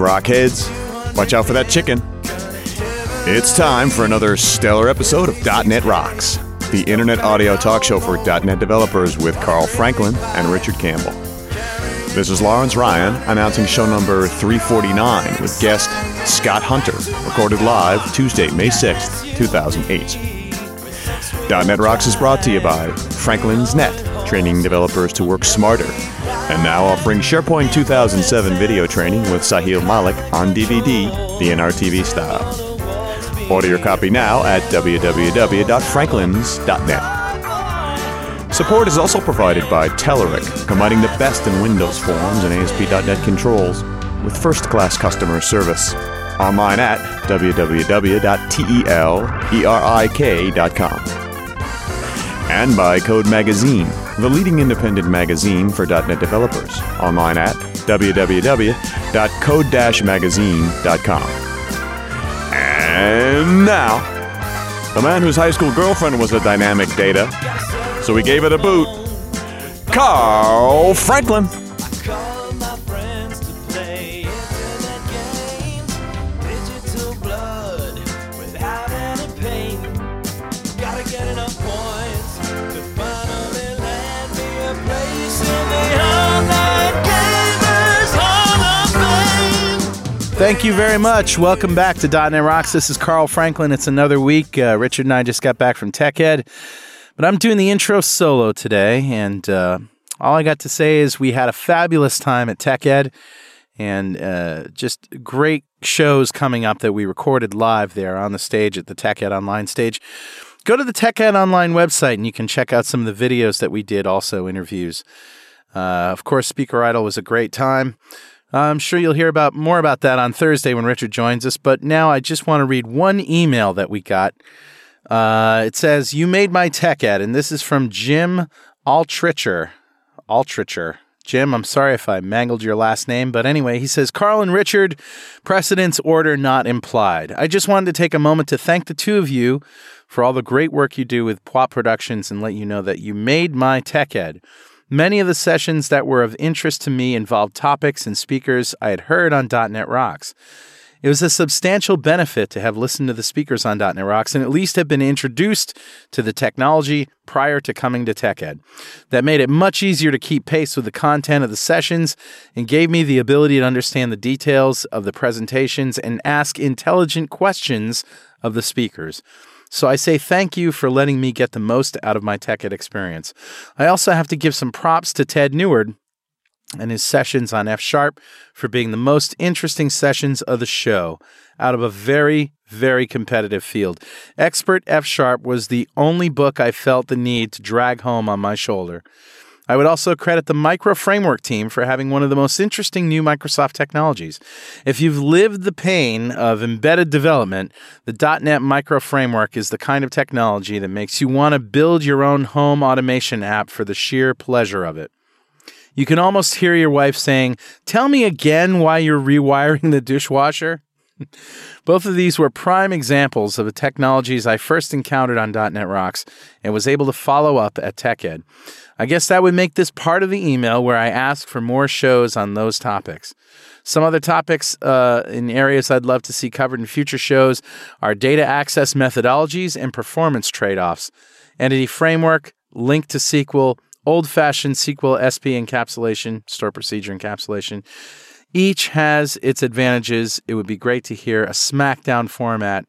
Rockheads. Watch out for that chicken. It's time for another stellar episode of .NET Rocks, the internet audio talk show for .NET developers with Carl Franklin and Richard Campbell. This is Lawrence Ryan announcing show number 349 with guest Scott Hunter, recorded live Tuesday, May 6th, 2008. .NET Rocks is brought to you by Franklin's Net, training developers to work smarter. And now offering SharePoint 2007 video training with Sahil Malik on DVD, the NRTV style. Order your copy now at www.franklins.net. Support is also provided by Telerik, combining the best in Windows forms and ASP.NET controls with first-class customer service. Online at www.telerik.com and by Code Magazine, the leading independent magazine for .NET developers. Online at www.code-magazine.com. And now, the man whose high school girlfriend was a dynamic data, so we gave it a boot, Carl Franklin. Thank you very much. Welcome back to .NET Rocks. This is Carl Franklin. It's another week. Uh, Richard and I just got back from Tech Ed, but I'm doing the intro solo today, and uh, all I got to say is we had a fabulous time at Tech Ed, and uh, just great shows coming up that we recorded live there on the stage at the Tech Ed Online stage. Go to the Tech Ed Online website, and you can check out some of the videos that we did, also interviews. Uh, of course, Speaker Idol was a great time. I'm sure you'll hear about more about that on Thursday when Richard joins us. But now I just want to read one email that we got. Uh, it says, "You made my tech ed," and this is from Jim Altricher. Altricher. Jim, I'm sorry if I mangled your last name, but anyway, he says, Carl and Richard, precedence order not implied. I just wanted to take a moment to thank the two of you for all the great work you do with PWOP Productions and let you know that you made my tech ed. Many of the sessions that were of interest to me involved topics and speakers I had heard on .NET Rocks. It was a substantial benefit to have listened to the speakers on .NET Rocks and at least have been introduced to the technology prior to coming to TechEd. That made it much easier to keep pace with the content of the sessions and gave me the ability to understand the details of the presentations and ask intelligent questions of the speakers. So I say thank you for letting me get the most out of my TechEd experience. I also have to give some props to Ted Neward and his sessions on F sharp for being the most interesting sessions of the show out of a very, very competitive field. Expert F sharp was the only book I felt the need to drag home on my shoulder. I would also credit the Micro Framework team for having one of the most interesting new Microsoft technologies. If you've lived the pain of embedded development, the .NET Micro Framework is the kind of technology that makes you want to build your own home automation app for the sheer pleasure of it. You can almost hear your wife saying, Tell me again why you're rewiring the dishwasher. Both of these were prime examples of the technologies I first encountered on .NET Rocks and was able to follow up at TechEd. I guess that would make this part of the email where I ask for more shows on those topics. Some other topics uh, in areas I'd love to see covered in future shows are data access methodologies and performance trade offs, entity framework, LINQ to SQL, old fashioned SQL SP encapsulation, store procedure encapsulation. Each has its advantages. It would be great to hear a SmackDown format,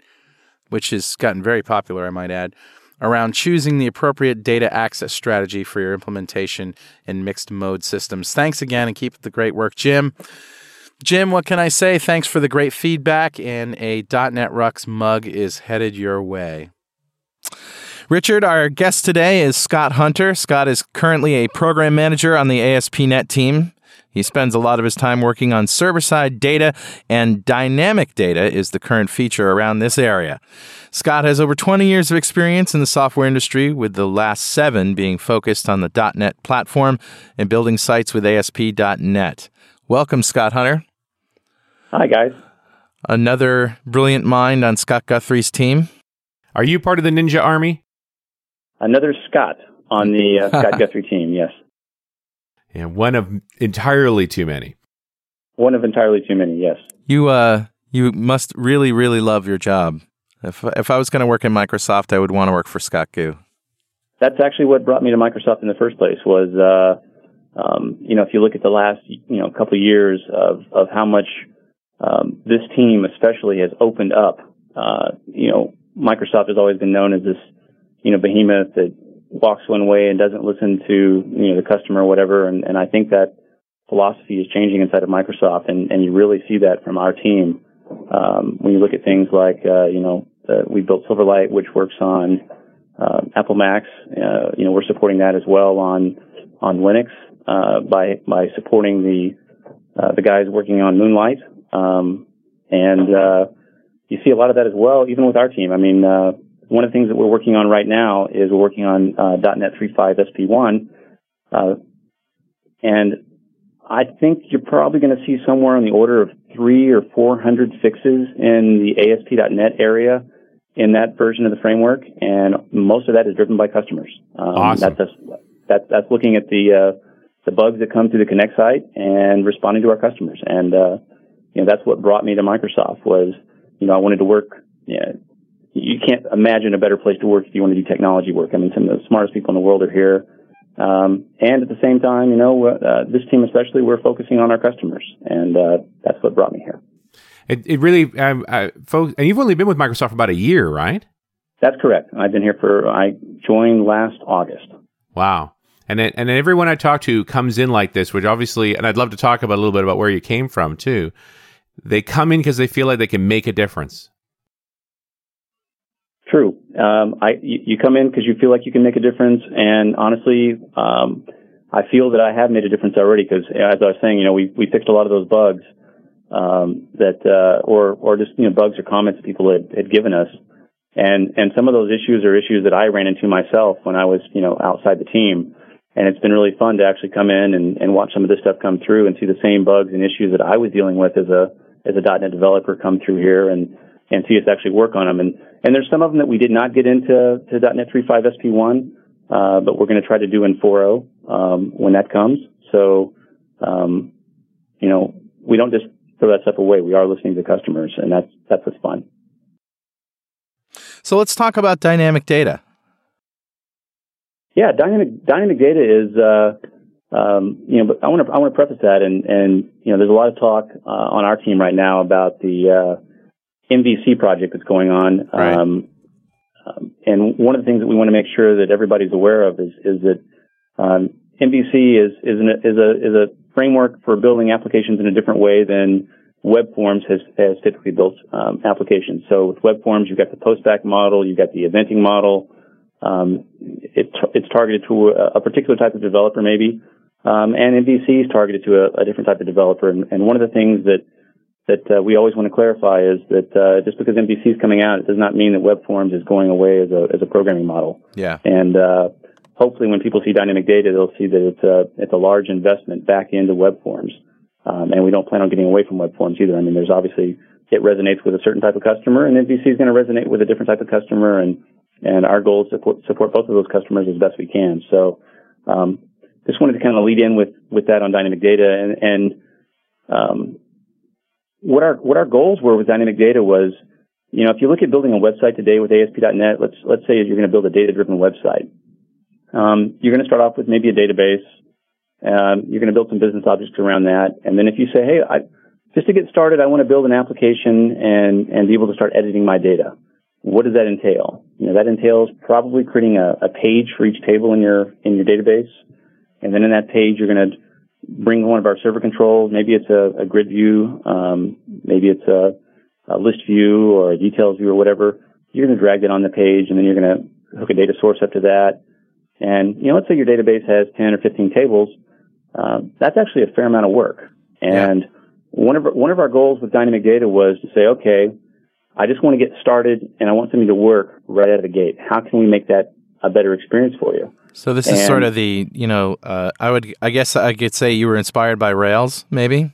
which has gotten very popular, I might add, around choosing the appropriate data access strategy for your implementation in mixed mode systems. Thanks again and keep up the great work, Jim. Jim, what can I say? Thanks for the great feedback, and a .NET Rocks mug is headed your way. Richard, our guest today is Scott Hunter. Scott is currently a program manager on the ASP.NET team. He spends a lot of his time working on server side data, and dynamic data is the current feature around this area. Scott has over 20 years of experience in the software industry, with the last seven being focused on the .NET platform and building sites with ASP.NET. Welcome, Scott Hunter. Hi, guys. Another brilliant mind on Scott Guthrie's team. Are you part of the Ninja Army? Another Scott on the uh, Scott Guthrie team, yes. And one of entirely too many. One of entirely too many, yes. You uh you must really really love your job. If if I was going to work in Microsoft, I would want to work for Scott Gu. That's actually what brought me to Microsoft in the first place. Was uh, um, you know, if you look at the last you know couple of years of of how much um, this team especially has opened up. Uh, you know, Microsoft has always been known as this you know behemoth that walks one way and doesn't listen to you know the customer or whatever. And, and I think that philosophy is changing inside of Microsoft, and, and you really see that from our team um, when you look at things like uh, you know uh, we built Silverlight, which works on uh, Apple Macs. Uh, you know we're supporting that as well on on Linux uh, by by supporting the uh, the guys working on Moonlight, um, and you see a lot of that as well, even with our team. I mean one of the things that we're working on right now is we're working on uh, .NET 3.5 SP1, uh, and I think you're probably going to see somewhere on the order of three or four hundred fixes in the ASP.NET area in that version of the framework, and most of that is driven by customers. Um, awesome. That's, that's that's looking at the uh, the bugs that come through the Connect site and responding to our customers, and uh, you know that's what brought me to Microsoft was you know I wanted to work. You know, you can't imagine a better place to work if you want to do technology work. I mean, some of the smartest people in the world are here. Um, and at the same time, you know, uh, this team especially, we're focusing on our customers, and uh, that's what brought me here. It, it really, um, uh, folks, and you've only been with Microsoft for about a year, right? That's correct. I've been here for I joined last August. Wow. And it, and everyone I talk to comes in like this, which obviously, and I'd love to talk about a little bit about where you came from too. They come in because they feel like they can make a difference. True. Um, I you, you, come in because you feel like you can make a difference, and honestly, um, I feel that I have made a difference already. Because as I was saying, you know, we we fixed a lot of those bugs um, that, uh, or or just you know, bugs or comments that people had, had given us, and and some of those issues are issues that I ran into myself when I was you know outside the team. And it's been really fun to actually come in and, and watch some of this stuff come through and see the same bugs and issues that I was dealing with as a as a .NET developer come through here and and see us actually work on them. And, and there's some of them that we did not get into to .NET 3.5 SP1, uh, but we're going to try to do in 4.0 um, when that comes. So, um, you know, we don't just throw that stuff away. We are listening to customers, and that's that's what's fun. So let's talk about dynamic data. Yeah, dynamic dynamic data is. Uh, um, you know, but I want to I want to preface that, and and you know, there's a lot of talk uh, on our team right now about the uh, MVC project that's going on. Right. Um, um, and one of the things that we want to make sure that everybody's aware of is, is that um, MVC is is, an, is a is a framework for building applications in a different way than web forms has, has typically built um, applications. So with web forms, you've got the postback model, you've got the eventing model. Um, it, it's targeted to a, a, particular type of developer, maybe, um, and MVC is targeted to a, a different type of developer. And, and, one of the things that that uh, we always want to clarify is that uh, just because MVC is coming out, it does not mean that web forms is going away as a as a programming model. Yeah. And uh, hopefully, when people see dynamic data, they'll see that it's a it's a large investment back into web forms, um, and we don't plan on getting away from web forms either. I mean, there's obviously it resonates with a certain type of customer, and MVC is going to resonate with a different type of customer, and and our goal is to support, support both of those customers as best we can. So, um, just wanted to kind of lead in with with that on dynamic data, and and um, what our what our goals were with dynamic data was, you know, if you look at building a website today with ASP.NET, let's let's say you're going to build a data-driven website. Um, you're going to start off with maybe a database. Um, you're going to build some business objects around that, and then if you say, hey, I, just to get started, I want to build an application and and be able to start editing my data. What does that entail? you know, that entails probably creating a, a page for each table in your in your database, and then in that page you're going to bring one of our server controls. Maybe it's a, a grid view, um, maybe it's a, a list view or a details view or whatever. You're going to drag it on the page, and then you're going to hook a data source up to that. And you know, let's say your database has 10 or 15 tables. Uh, that's actually a fair amount of work. And one of our, one of our goals with dynamic data was to say, okay, I just want to get started and I want something to work right out of the gate. How can we make that a better experience for you? So this is sort of the you know uh, I would I guess I could say you were inspired by Rails maybe.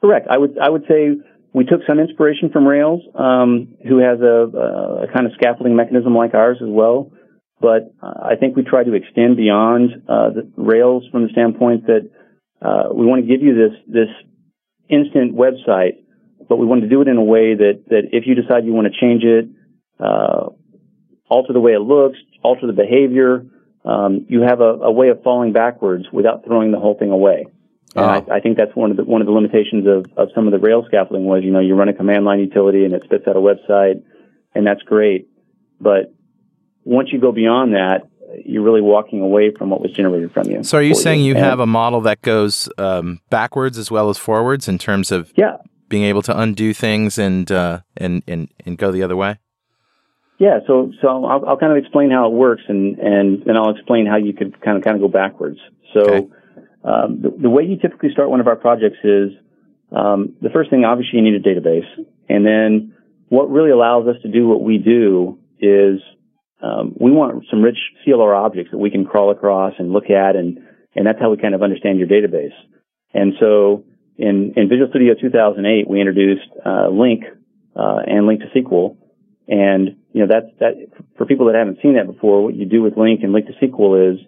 Correct. I would I would say we took some inspiration from Rails, um, who has a, a kind of scaffolding mechanism like ours as well. But uh, I think we try to extend beyond uh, the Rails from the standpoint that uh, we want to give you this this instant website, but we want to do it in a way that that if you decide you want to change it, uh, alter the way it looks, alter the behavior, um, you have a, a way of falling backwards without throwing the whole thing away. And Oh. I, I think that's one of the one of the limitations of, of some of the rail scaffolding was, you know, you run a command line utility and it spits out a website, and that's great. But once you go beyond that, you're really walking away from what was generated from you. So are you saying you And- have a model that goes um, backwards as well as forwards in terms of Yeah, being able to undo things and uh, and and and go the other way? Yeah. So so I'll, I'll kind of explain how it works, and and then I'll explain how you could kind of kind of go backwards. So. Okay. Um, the, the way you typically start one of our projects is um, the first thing, obviously, you need a database, and then what really allows us to do what we do is um, we want some rich CLR objects that we can crawl across and look at, and and that's how we kind of understand your database. And so in in Visual Studio 2008, we introduced uh, LINQ uh, and LINQ to SQL, and you know that's that for people that haven't seen that before. What you do with LINQ and LINQ to SQL is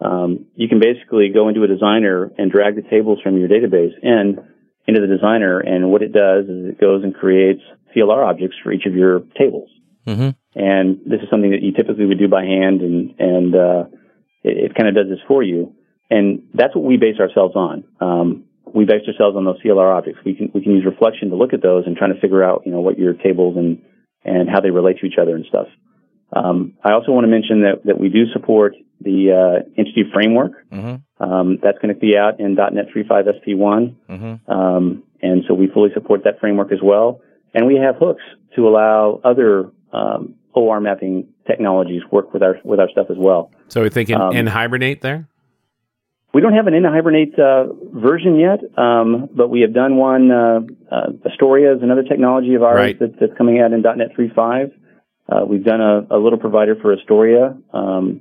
um, you can basically go into a designer and drag the tables from your database in into the designer, and what it does is it goes and creates CLR objects for each of your tables. Mm-hmm. And this is something that you typically would do by hand, and and uh, it, it kind of does this for you. And that's what we base ourselves on. Um, we base ourselves on those CLR objects. We can we can use reflection to look at those and trying to figure out you know what your tables and and how they relate to each other and stuff. Um, I also want to mention that that we do support the uh, entity framework. Mm-hmm. Um, that's going to be out in .NET 3.5 SP1. Mm-hmm. Um, and so we fully support that framework as well. And we have hooks to allow other um, OR mapping technologies work with our with our stuff as well. So we're thinking Um, NHibernate there. We don't have an NHibernate uh, version yet, um, but we have done one. Uh, uh, Astoria is another technology of ours Right. that, that's coming out in .NET 3.5. Uh, we've done a, a little provider for Astoria. Um,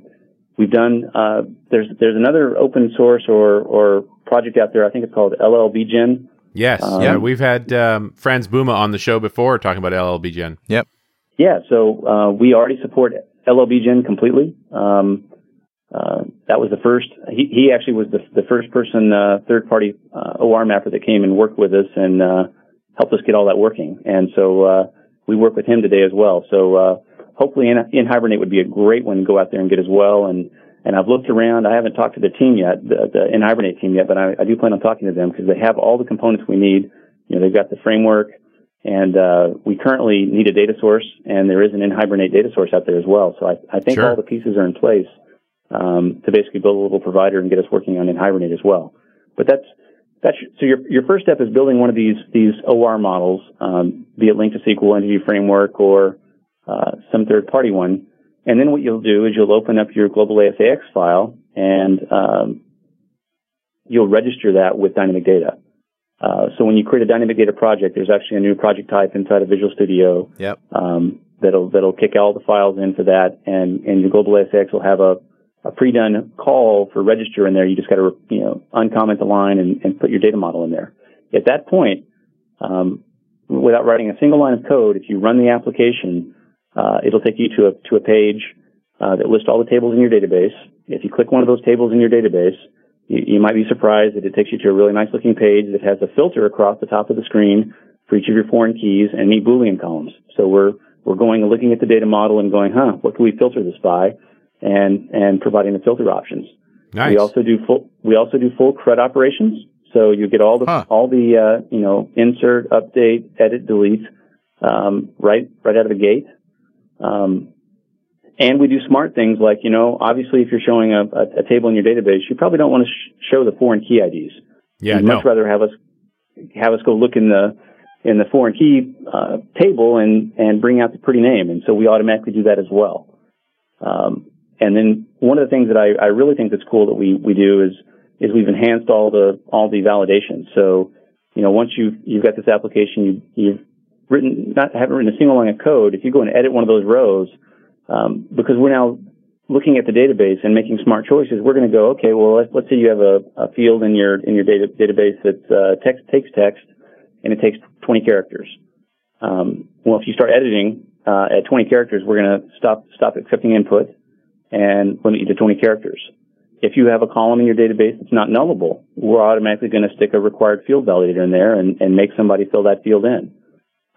we've done uh, there's there's another open source or or project out there. I think it's called LLBLGen. Yes, Um, yeah, we've had um, Frans Bouma on the show before talking about LLBLGen. Yep. Yeah, so uh, we already support LLBLGen completely. Um, uh, that was the first. He, he actually was the, the first person, uh, third party uh, OR mapper that came and worked with us and uh, helped us get all that working. And so uh, we work with him today as well. So uh, hopefully, in, NHibernate would be a great one to go out there and get as well. And and I've looked around. I haven't talked to the team yet, the, the NHibernate team yet, but I, I do plan on talking to them because they have all the components we need. You know, they've got the framework, and uh, we currently need a data source, and there is an NHibernate data source out there as well. So I, I think Sure. all the pieces are in place um, to basically build a little provider and get us working on NHibernate as well. But that's that's so your your first step is building one of these these OR models, um, be it LINQ to SQL Entity Framework or uh, some third party one. And then what you'll do is you'll open up your global ASAX file and um, you'll register that with dynamic data. Uh, so when you create a dynamic data project, there's actually a new project type inside of Visual Studio Yep. um, that'll that'll kick all the files in for that, and and your global ASAX will have a, a pre-done call for register in there. You just got to you know uncomment the line and, and put your data model in there. At that point, um, without writing a single line of code, if you run the application, uh, it'll take you to a to a page uh, that lists all the tables in your database. If you click one of those tables in your database, you, you might be surprised that it takes you to a really nice looking page that has a filter across the top of the screen for each of your foreign keys and any Boolean columns. So we're we're going and looking at the data model and going, huh, what can we filter this by, and and providing the filter options. Nice. We also do full we also do full CRUD operations. So you get all the Huh. all the uh, you know insert, update, edit, delete um, right right out of the gate. Um, and we do smart things like, you know, obviously if you're showing a, a, a table in your database, you probably don't want to sh- show the foreign key IDs. Yeah, You'd no. much rather have us have us go look in the in the foreign key uh, table and and bring out the pretty name, and so we automatically do that as well. Um, and then one of the things that I, I really think that's cool that we we do is is we've enhanced all the all the validation. So you know once you you've got this application, you, you've written not haven't written a single line of code. If you go and edit one of those rows, um, because we're now looking at the database and making smart choices, we're going to go, okay, well, let's, let's say you have a, a field in your in your data, database that uh, text takes text and it takes 20 characters. Um, well, if you start editing uh, at 20 characters, we're going to stop stop accepting input and limit you to 20 characters. If you have a column in your database that's not nullable, we're automatically going to stick a required field validator in there and, and make somebody fill that field in.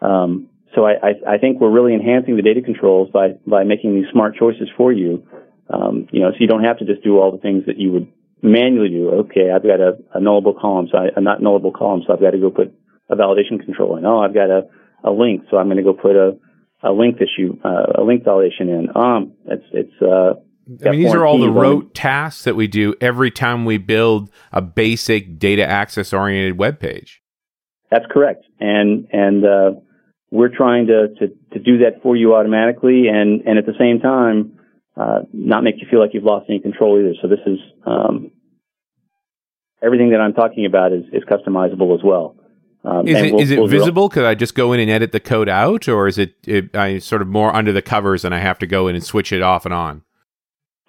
Um, so I, I, I think we're really enhancing the data controls by, by making these smart choices for you. Um, you know, so you don't have to just do all the things that you would manually do. Okay, I've got a, a nullable column, so I, a not nullable column, so I've got to go put a validation control in. Oh, I've got a, a link, so I'm going to go put a, a link issue, uh, a link validation in. Um, it's, it's, uh, I mean, these are all the rote tasks that we do every time we build a basic data access oriented web page. That's correct. And, and, uh, we're trying to, to, to do that for you automatically and, and at the same time, uh, not make you feel like you've lost any control either. So this is, um, everything that I'm talking about is, is customizable as well. Um, Is and it we'll- is it we'll visible? Could I just go in and edit the code out, or is it, it I sort of more under the covers and I have to go in and switch it off and on?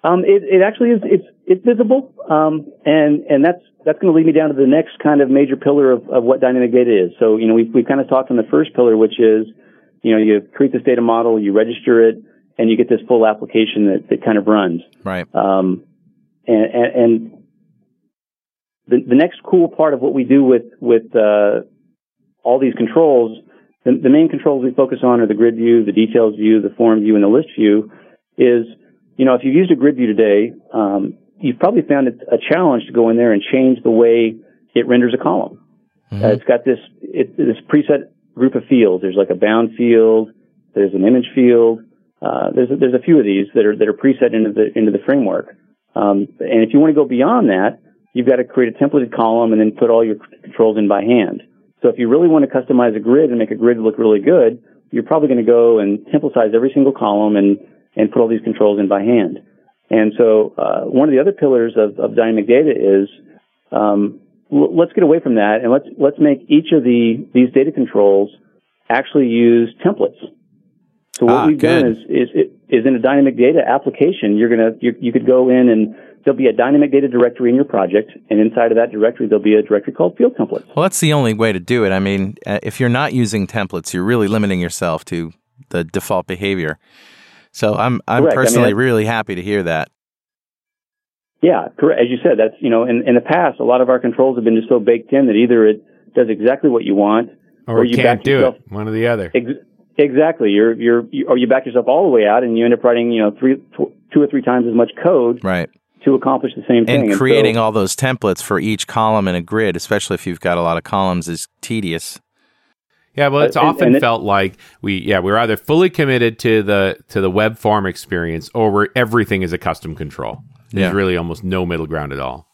Um, it, it actually is, it's, it's visible. Um, and, and that's, that's going to lead me down to the next kind of major pillar of, of what dynamic data is. So, you know, we've, we've kind of talked on the first pillar, which is, you know, you create this data model, you register it, and you get this full application that, that kind of runs. Right. Um, and, and, and the, the next cool part of what we do with, with, uh, all these controls, the, the main controls we focus on are the grid view, the details view, the form view, and the list view is, you know, if you've used a grid view today, um, you've probably found it a challenge to go in there and change the way it renders a column. Uh, it's got this, it, this preset group of fields. There's like a bound field. There's an image field. Uh, there's a, there's a few of these that are that are preset into the into the framework. Um, and if you want to go beyond that, you've got to create a templated column and then put all your controls in by hand. So if you really want to customize a grid and make a grid look really good, you're probably going to go and templatize every single column and and put all these controls in by hand. And so uh, one of the other pillars of, of dynamic data is um, l- let's get away from that and let's let's make each of the these data controls actually use templates. So what Ah, we've done good. is is is in a dynamic data application, you're gonna you, you could go in and there'll be a dynamic data directory in your project, and inside of that directory there'll be a directory called field templates. Well, that's the only way to do it. I mean, uh, if you're not using templates, you're really limiting yourself to the default behavior. So I'm I'm Correct. I mean, personally really happy to hear that. Yeah, correct. As you said, that's you know, in, in the past, a lot of our controls have been just so baked in that either it does exactly what you want, Or, you can't back do yourself, it, one or the other. Ex- exactly. You're you're you, or you back yourself all the way out, and you end up writing you know three tw- two or three times as much code Right. to accomplish the same thing. And so- creating all those templates for each column in a grid, especially if you've got a lot of columns, is tedious. Yeah, well, it's Uh, often and it- felt like we, yeah, we're either fully committed to the to the web form experience, or we're everything is a custom control. There's Yeah. really almost no middle ground at all.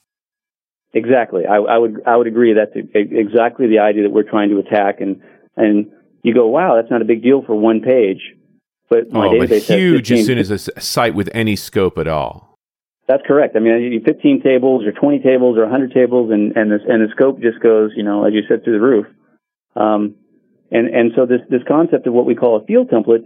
Exactly. I, I would I would agree. That's exactly the idea that we're trying to attack. And and you go, wow, that's not a big deal for one page, but my oh, database but huge 15 as soon as a site with any scope at all. That's correct. I mean, you 15 tables or 20 tables or 100 tables, and and, this, and the scope just goes, you know, as you said, through the roof. Um, and and so this this concept of what we call a field template,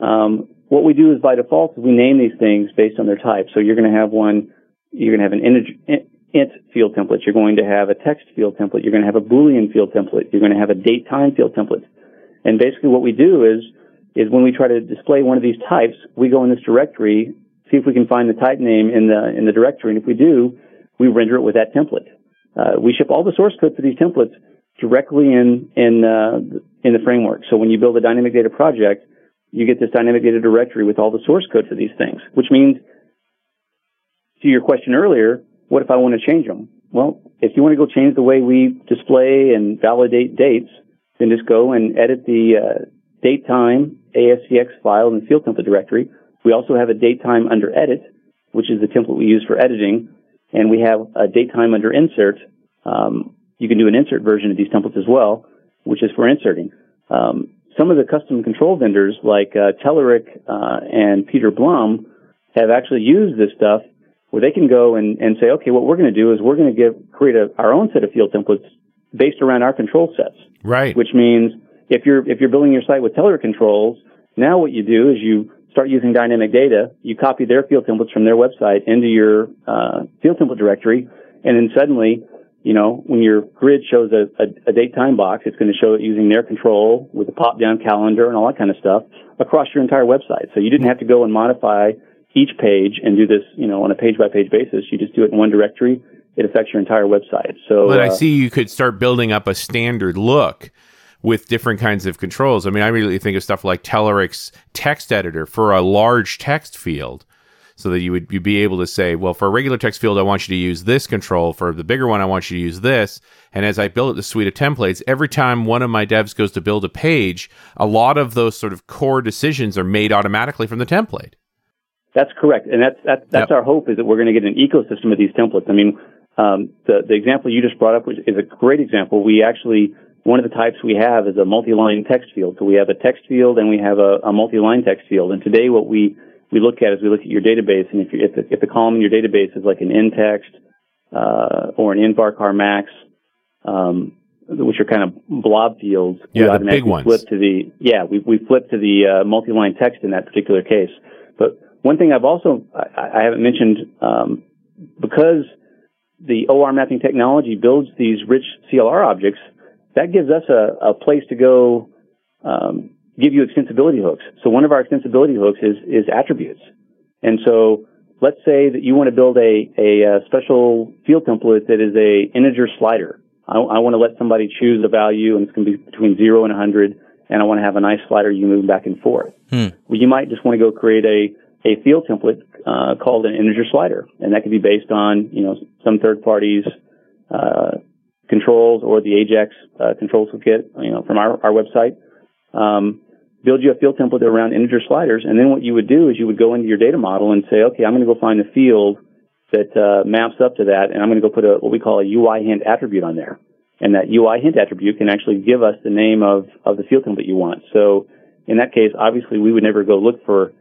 um, what we do is by default we name these things based on their type. So you're going to have one, you're going to have an integer, int field template. You're going to have a text field template. You're going to have a Boolean field template. You're going to have a date time field template. And basically what we do is is when we try to display one of these types, we go in this directory, see if we can find the type name in the in the directory, and if we do, we render it with that template. Uh, we ship all the source code for these templates directly in in uh, in the framework. So when you build a dynamic data project, you get this dynamic data directory with all the source code for these things. Which means, to your question earlier, what if I want to change them? Well, if you want to go change the way we display and validate dates, then just go and edit the uh, date time ASCX file in the field template directory, We also have a date time under edit, which is the template we use for editing, and we have a date time under insert. Um, you can do an insert version of these templates as well, which is for inserting. Um, some of the custom control vendors like uh, Telerik uh, and Peter Blum have actually used this stuff where they can go and, and say, okay, what we're going to do is we're going to give create a, our own set of field templates based around our control sets. Right. Which means if you're if you're building your site with Telerik controls, now what you do is you start using dynamic data. You copy their field templates from their website into your uh, field template directory, and then suddenly, you know, when your grid shows a, a, a date time box, it's going to show it using their control with a pop down calendar and all that kind of stuff across your entire website. So you didn't have to go and modify each page and do this, you know, on a page by page basis. You just do it in one directory. It affects your entire website. So, But I uh, see you could start building up a standard look with different kinds of controls. I mean, I really think of stuff like Telerik's text editor for a large text field. So that you would you'd be able to say, well, for a regular text field, I want you to use this control. For the bigger one, I want you to use this. And as I build the suite of templates, every time one of my devs goes to build a page, a lot of those sort of core decisions are made automatically from the template. That's correct, and that's that's, that's Yep. our hope is that we're going to get an ecosystem of these templates. I mean, um, the the example you just brought up is a great example. We actually one of the types we have is a multi-line text field. So we have a text field and we have a, a multi-line text field. And today, what we we look at is we look at your database, and if you, if the, if the column in your database is like an ntext uh, or an nvarchar max, um, which are kind of blob fields, Yeah, the big ones. flip to the yeah we we flip to the uh, multi-line text in that particular case. But one thing I've also I, I haven't mentioned um, because the OR mapping technology builds these rich CLR objects, that gives us a, a place to go um, give you extensibility hooks. So one of our extensibility hooks is is attributes, and so let's say that you want to build a a, uh special field template that is a integer slider. I, I want to let somebody choose a value, and it's going to be between zero and 100, and I want to have a nice slider you move back and forth. Well, you might just want to go create a a field template uh, called an integer slider, and that could be based on you know some third parties uh, controls or the Ajax uh, controls kit you know from our our website. Um, build you a field template around integer sliders, and then what you would do is you would go into your data model and say, okay, I'm going to go find a field that uh, maps up to that, and I'm going to go put a what we call a UI hint attribute on there, and that UI hint attribute can actually give us the name of of the field template you want. So in that case, obviously, we would never go look for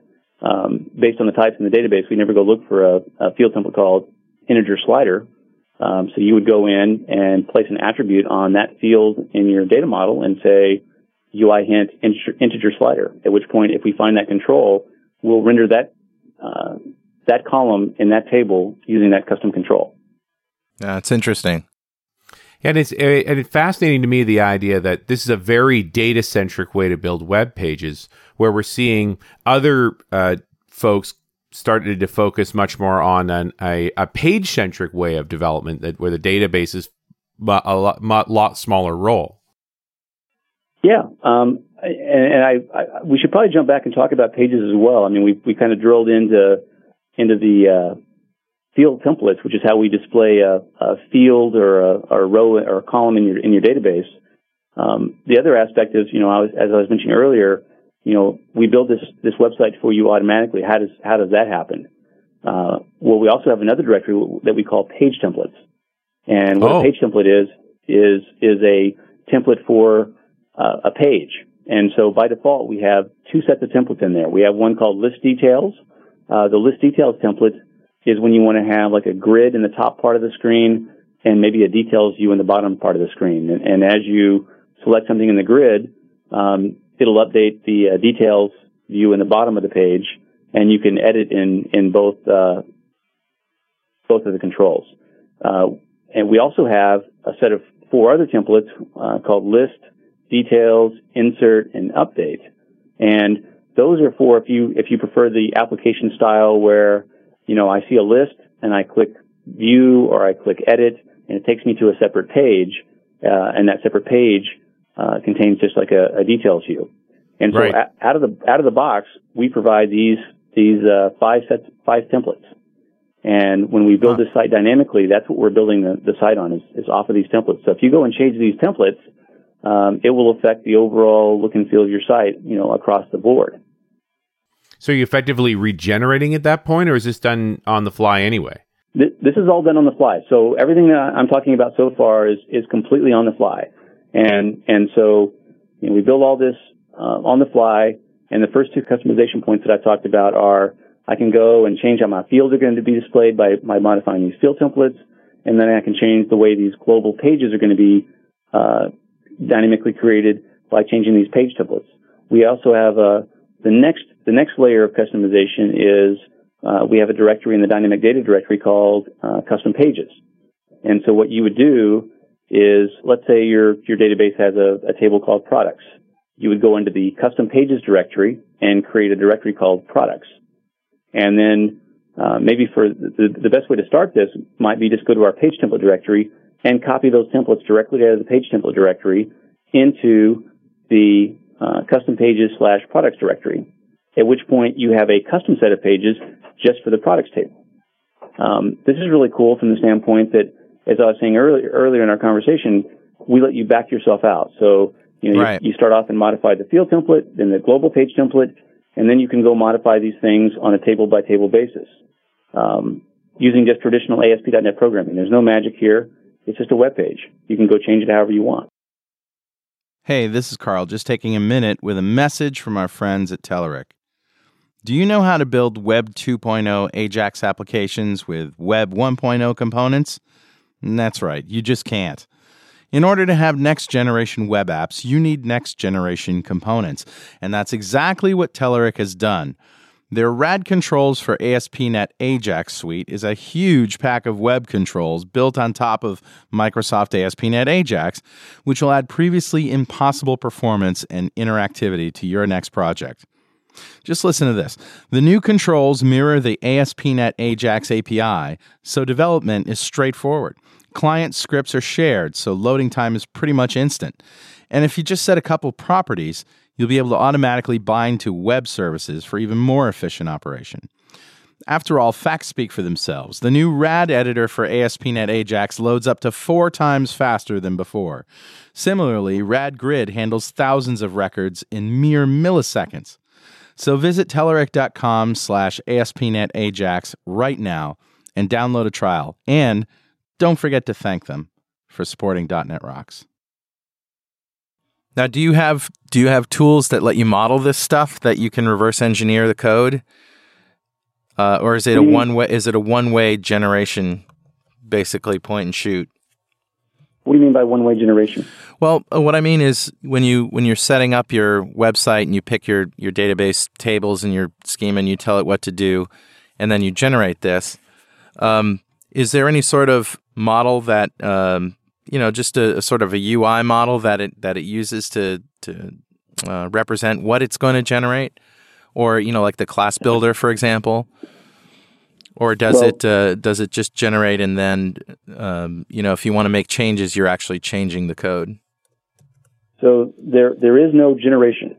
um, based on the types in the database, we never go look for a, a field template called integer slider. Um, so you would go in and place an attribute on that field in your data model and say UI hint integer, integer slider. At which point, if we find that control, we'll render that uh, that column in that table using that custom control. It's interesting. And it's eh, and it's fascinating to me the idea that this is a very data centric way to build web pages, where we're seeing other uh, folks started to focus much more on an, a a page centric way of development, that where the database is a lot, lot smaller role. Yeah, um, and, and I, I, we should probably jump back and talk about pages as well. I mean, we we kind of drilled into into the uh, field templates, which is how we display a, a field or a, or a row or a column in your in your database. Um, the other aspect is, you know, I was, as I was mentioning earlier, you know, we build this this website for you automatically. How does how does that happen? Uh, well, we also have another directory that we call page templates, and what Oh. a page template is is is a template for uh, a page. And so by default, we have two sets of templates in there. We have one called list details. Uh, the list details template is when you want to have like a grid in the top part of the screen and maybe a details view in the bottom part of the screen. And, and as you select something in the grid, um, it'll update the uh, details view in the bottom of the page, and you can edit in in both uh, both of the controls. Uh, and we also have a set of four other templates uh, called list, details, insert, and update. And those are for if you if you prefer the application style where you know I see a list and I click view or I click edit and it takes me to a separate page, uh, and that separate page uh, contains just like a, a details view. And so Right. a- out of the out of the box, we provide these these uh, five sets five templates. And when we build this site dynamically, that's what we're building the, the site on is, is off of these templates. So if you go and change these templates, um, it will affect the overall look and feel of your site, you know, across the board. So you effectively regenerating at that point, or is this done on the fly anyway? Th- This is all done on the fly. So everything I'm talking about so far is, is completely on the fly. And, and so, you know, we build all this uh, on the fly. And the first two customization points that I talked about are I can go and change how my fields are going to be displayed by, by modifying these field templates. And then I can change the way these global pages are going to be uh, dynamically created by changing these page templates. We also have uh, the next the next layer of customization is uh, we have a directory in the dynamic data directory called uh, custom pages. And so what you would do is, let's say your your database has a, a table called products. You would go into the custom pages directory and create a directory called products. And then uh, maybe for the, the best way to start this might be just go to our page template directory and copy those templates directly out of the page template directory into the uh, custom pages slash products directory. At which point you have a custom set of pages just for the products table. Um, this is really cool from the standpoint that, as I was saying earlier, earlier in our conversation, we let you back yourself out. So you know Right. you, you start off and modify the field template, then the global page template, and then you can go modify these things on a table by table basis um, using just traditional ASP.NET programming. There's no magic here. It's just a web page. You can go change it however you want. Hey, this is Carl, just taking a minute with a message from our friends at Telerik. Do you know how to build Web 2.0 Ajax applications with Web 1.0 components? Mm, that's right, you just can't. In order to have next generation web apps, you need next generation components. And that's exactly what Telerik has done. Their RAD controls for ASP.NET Ajax Suite is a huge pack of web controls built on top of Microsoft ASP.NET Ajax, which will add previously impossible performance and interactivity to your next project. Just listen to this. The new controls mirror the ASP.NET Ajax API, so development is straightforward. Client scripts are shared, so loading time is pretty much instant. And if you just set a couple properties, you'll be able to automatically bind to web services for even more efficient operation. After all, facts speak for themselves. The new RAD editor for ASP.NET Ajax loads up to four times faster than before. Similarly, RAD Grid handles thousands of records in mere milliseconds. So visit Telerik.com slash ASP.NET Ajax right now and download a trial. And don't forget to thank them for supporting .NET Rocks. Now, do you have do you have tools that let you model this stuff that you can reverse engineer the code, uh, or is it a Mm. one way? Is it a one way generation, basically point and shoot? What do you mean by one way generation? Well, uh, what I mean is when you when you're setting up your website and you pick your your database tables and your schema and you tell it what to do, and then you generate this. Um, is there any sort of model that um, you know, just a, a sort of a UI model that it that it uses to to uh, represent what it's going to generate, or you know, like the class builder, for example? Or does Well- it uh, does it just generate and then um, you know if you want to make changes you're actually changing the code? So there there is no generation.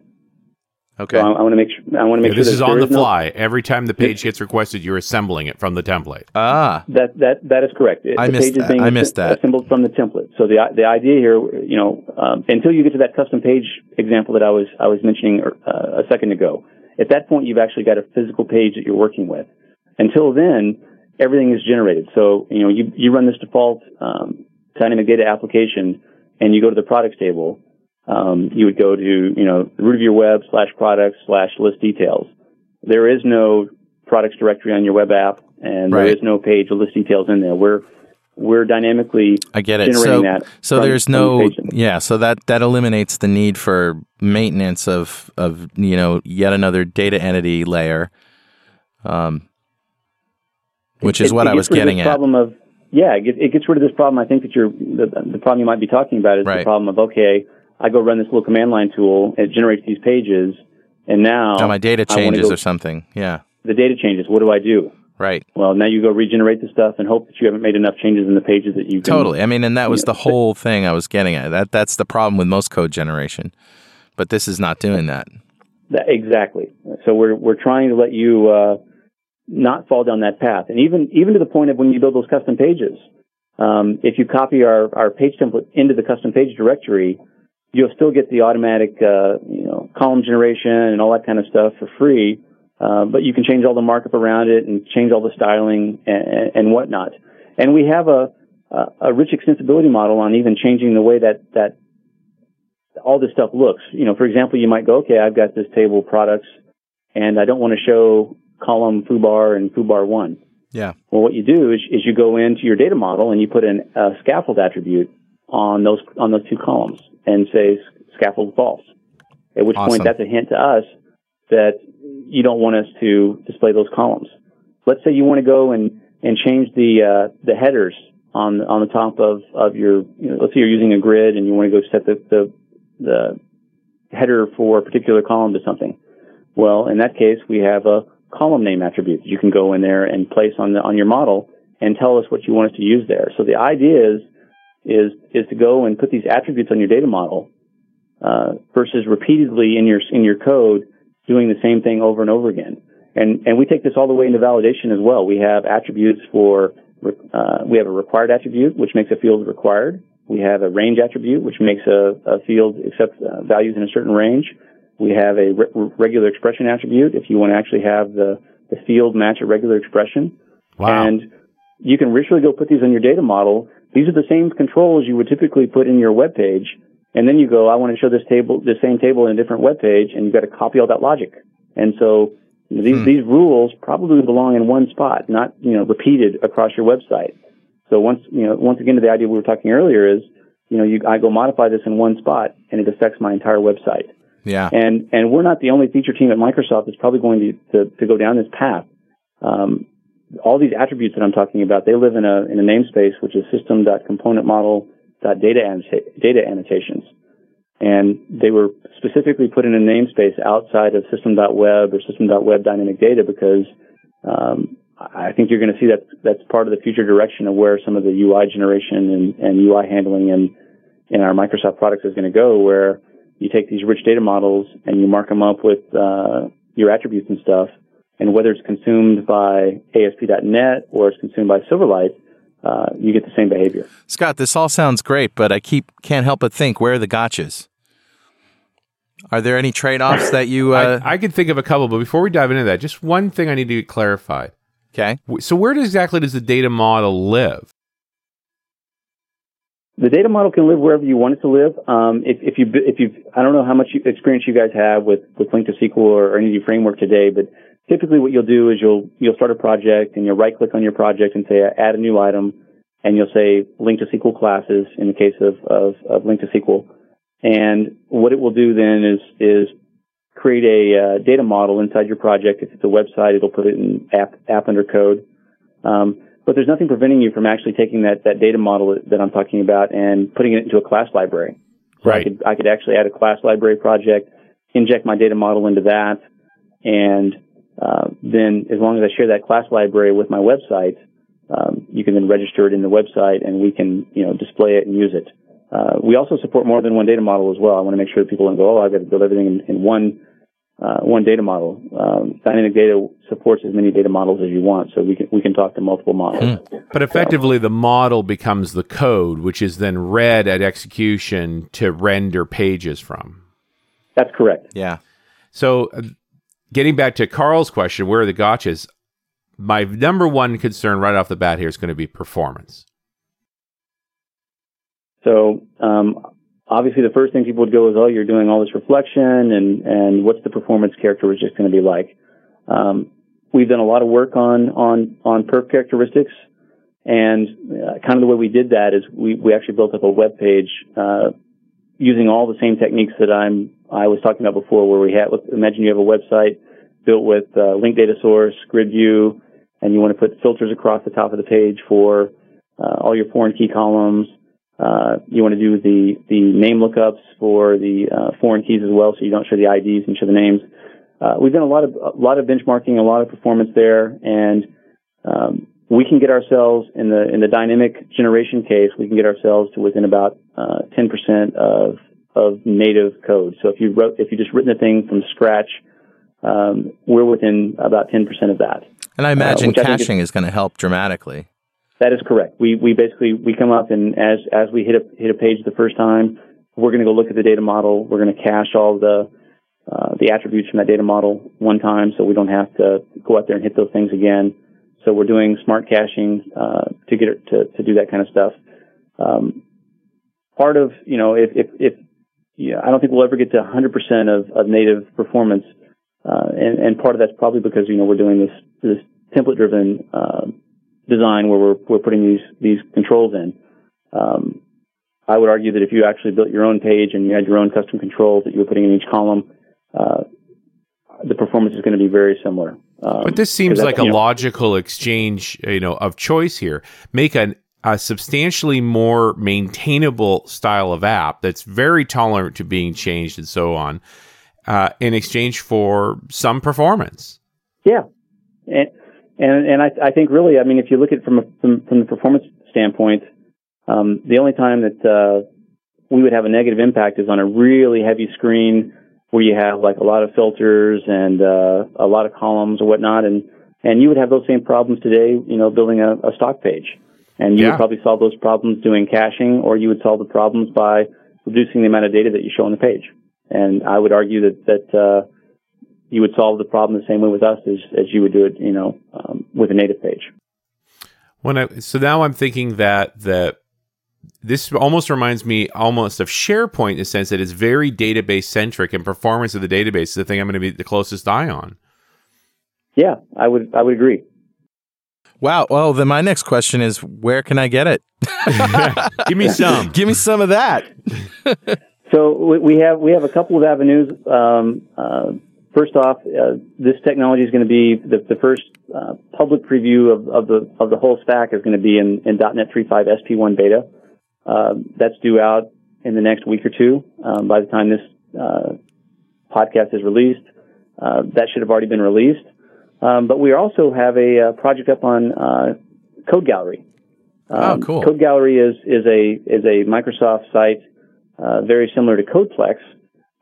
Okay. So I, I want to make sure I want to make Yeah, sure this is on the no- fly. Every time the page gets requested, you're assembling it from the template. ah, That that that is correct. It- I the missed page is that. being I missed that. assembled from the template. So the the idea here, you know, um, until you get to that custom page example that I was I was mentioning uh, a second ago, at that point you've actually got a physical page that you're working with. Until then, everything is generated. So you know you you run this default um, dynamic data application, and you go to the products table. Um, you would go to you know the root of your web slash products slash list details. There is no products directory on your web app, and Right. there is no page with list details in there. We're we're dynamically I get it. generating So, that. so there's from the no, yeah. So that that eliminates the need for maintenance of of you know yet another data entity layer, um, which is what it I was gets rid of getting at. Problem of yeah, it, gets- it gets rid of this problem. I think that you're the, the problem you might be talking about is Right. the problem of okay, I go run this little command line tool, it generates these pages, and now Now my data changes go- or something. Yeah, the data changes. What do I do? right. Well, now you go regenerate the stuff and hope that you haven't made enough changes in the pages that you can. Totally. I mean, and that was Yeah. the whole thing I was getting at. That that's the problem with most code generation, but this is not doing that. That, exactly. So we're we're trying to let you uh, not fall down that path, and even even to the point of when you build those custom pages, um, if you copy our our page template into the custom page directory, you'll still get the automatic uh, you know column generation and all that kind of stuff for free uh, but you can change all the markup around it and change all the styling and, and whatnot. And we have a, a rich extensibility model on even changing the way that, that all this stuff looks. You know, for example, you might go, okay, I've got this table of products and I don't want to show column foobar and foobar one. Yeah. Well, what you do is, is you go into your data model and you put in a scaffold attribute on those on those two columns and say scaffold false. At which Awesome. point that's a hint to us that you don't want us to display those columns. Let's say you want to go and, and change the uh, the headers on on the top of of your. You know, let's say you're using a grid and you want to go set the, the the header for a particular column to something. Well, in that case, we have a column name attribute that you can go in there and place on the on your model and tell us what you want us to use there. So the idea is is is to go and put these attributes on your data model uh, versus repeatedly in your in your code doing the same thing over and over again. And and we take this all the way into validation as well. We have attributes for uh, we have a required attribute which makes a field required. We have a range attribute which makes a, a field accept uh, values in a certain range. We have a re- regular expression attribute if you want to actually have the, the field match a regular expression. Wow. And you can literally go put these on your data model. These are the same controls you would typically put in your web page. And then you go, I want to show this table, the same table in a different web page, and you've got to copy all that logic. And so these, these rules probably belong in one spot, not, you know, repeated across your website. So once, you know, once again to the idea we were talking earlier is, you know, you, I go modify this in one spot and it affects my entire website. Yeah. And and we're not the only feature team at Microsoft that's probably going to to, to go down this path. Um, all these attributes that I'm talking about, they live in a in a namespace which is system.componentmodel.data annota- data annotations, and they were specifically put in a namespace outside of system.web or system.web dynamic data because um, I think you're going to see that that's part of the future direction of where some of the UI generation and, and UI handling in in our Microsoft products is going to go, where you take these rich data models and you mark them up with uh, your attributes and stuff, and whether it's consumed by ASP.NET or it's consumed by Silverlight, uh, you get the same behavior. Scott, this all sounds great, but I keep can't help but think where are the gotchas? Are there any trade-offs that you uh, I, I could think of a couple, but before we dive into that, just one thing I need to clarify. okay? So, where exactly does the data model live? The data model can live wherever you want it to live. Um, if, if you if you I don't know how much experience you guys have with with LINQ to SQL or, any of your framework today, but typically what you'll do is you'll you'll start a project and you'll right click on your project and say add a new item, and you'll say LINQ to SQL classes in the case of of, of LINQ to SQL, and what it will do then is is create a uh, data model inside your project. If it's a website, it'll put it in app app under code. Um, but there's nothing preventing you from actually taking that, that data model that I'm talking about and putting it into a class library. So I Right. could I could actually add a class library project, inject my data model into that, and uh, then as long as I share that class library with my website, um, you can then register it in the website, and we can you know display it and use it. Uh, we also support more than one data model as well. I want to make sure that people don't go, oh, I've got to build everything in, in one uh, one data model. Um, dynamic data supports as many data models as you want, so we can we can talk to multiple models. But effectively, the model becomes the code, which is then read at execution to render pages from. That's correct. Yeah. So, uh, getting back to Carl's question, where are the gotchas? My number one concern right off the bat here is going to be performance. So um, obviously, the first thing people would go is, "Oh, you're doing all this reflection, and and what's the performance characteristic going to be like?" Um, we've done a lot of work on on on perf characteristics, and uh, kind of the way we did that is we we actually built up a web page uh, using all the same techniques that I'm I was talking about before, where we had imagine you have a website built with uh, LINQ data source, grid view, and you want to put filters across the top of the page for uh, all your foreign key columns. Uh, you want to do the, the name lookups for the uh, foreign keys as well, so you don't show the IDs and show the names. Uh, we've done a lot of a lot of benchmarking, a lot of performance there, and um, we can get ourselves in the in the dynamic generation case. We can get ourselves to within about uh, 10% of of native code. So if you wrote if you just written the thing from scratch, um, we're within about 10% of that. And I imagine which I is- caching is going to help dramatically. That is correct. We we basically we come up and as as we hit a hit a page the first time, we're going to go look at the data model. We're going to cache all the uh, the attributes from that data model one time, so we don't have to go out there and hit those things again. So we're doing smart caching uh, to get it to, to do that kind of stuff. Um, part of you know if if, if yeah, I don't think we'll ever get to 100% of, of native performance, uh, and, and part of that's probably because you know we're doing this this template driven uh, design where we're we're putting these these controls in. Um, I would argue that if you actually built your own page and you had your own custom controls that you were putting in each column, uh, the performance is going to be very similar. Um, But this seems like a know, logical exchange, you know, of choice here. Make an, a substantially more maintainable style of app that's very tolerant to being changed and so on, uh, in exchange for some performance. Yeah, and and and I, I think really, I mean, if you look at it from a, from, from the performance standpoint, um, the only time that uh, we would have a negative impact is on a really heavy screen where you have like a lot of filters and uh, a lot of columns or whatnot, and and you would have those same problems today, you know, building a, a stock page, and you Yeah. would probably solve those problems doing caching, or you would solve the problems by reducing the amount of data that you show on the page. And I would argue that that uh, you would solve the problem the same way with us as, as you would do it, you know, um, with a native page. When I, so now I'm thinking that that this almost reminds me almost of SharePoint in the sense that it's very database centric and performance of the database is the thing I'm going to be the closest eye on. Yeah, I would I would agree. Wow. Well, then my next question is, where can I get it? Give me some. Give me some of that. So we- we have we have a couple of avenues. Um, uh, first off, uh, this technology is going to be the, the first uh, public preview of, of the of the whole stack is going to be in, in .NET 3.5 SP1 beta. Uh, that's due out in the next week or two. Um, by the time this uh, podcast is released, uh, that should have already been released. Um, but we also have a, uh project up on uh, Code Gallery. Oh, Um, cool. Code Gallery is is a is a Microsoft site uh, very similar to CodePlex.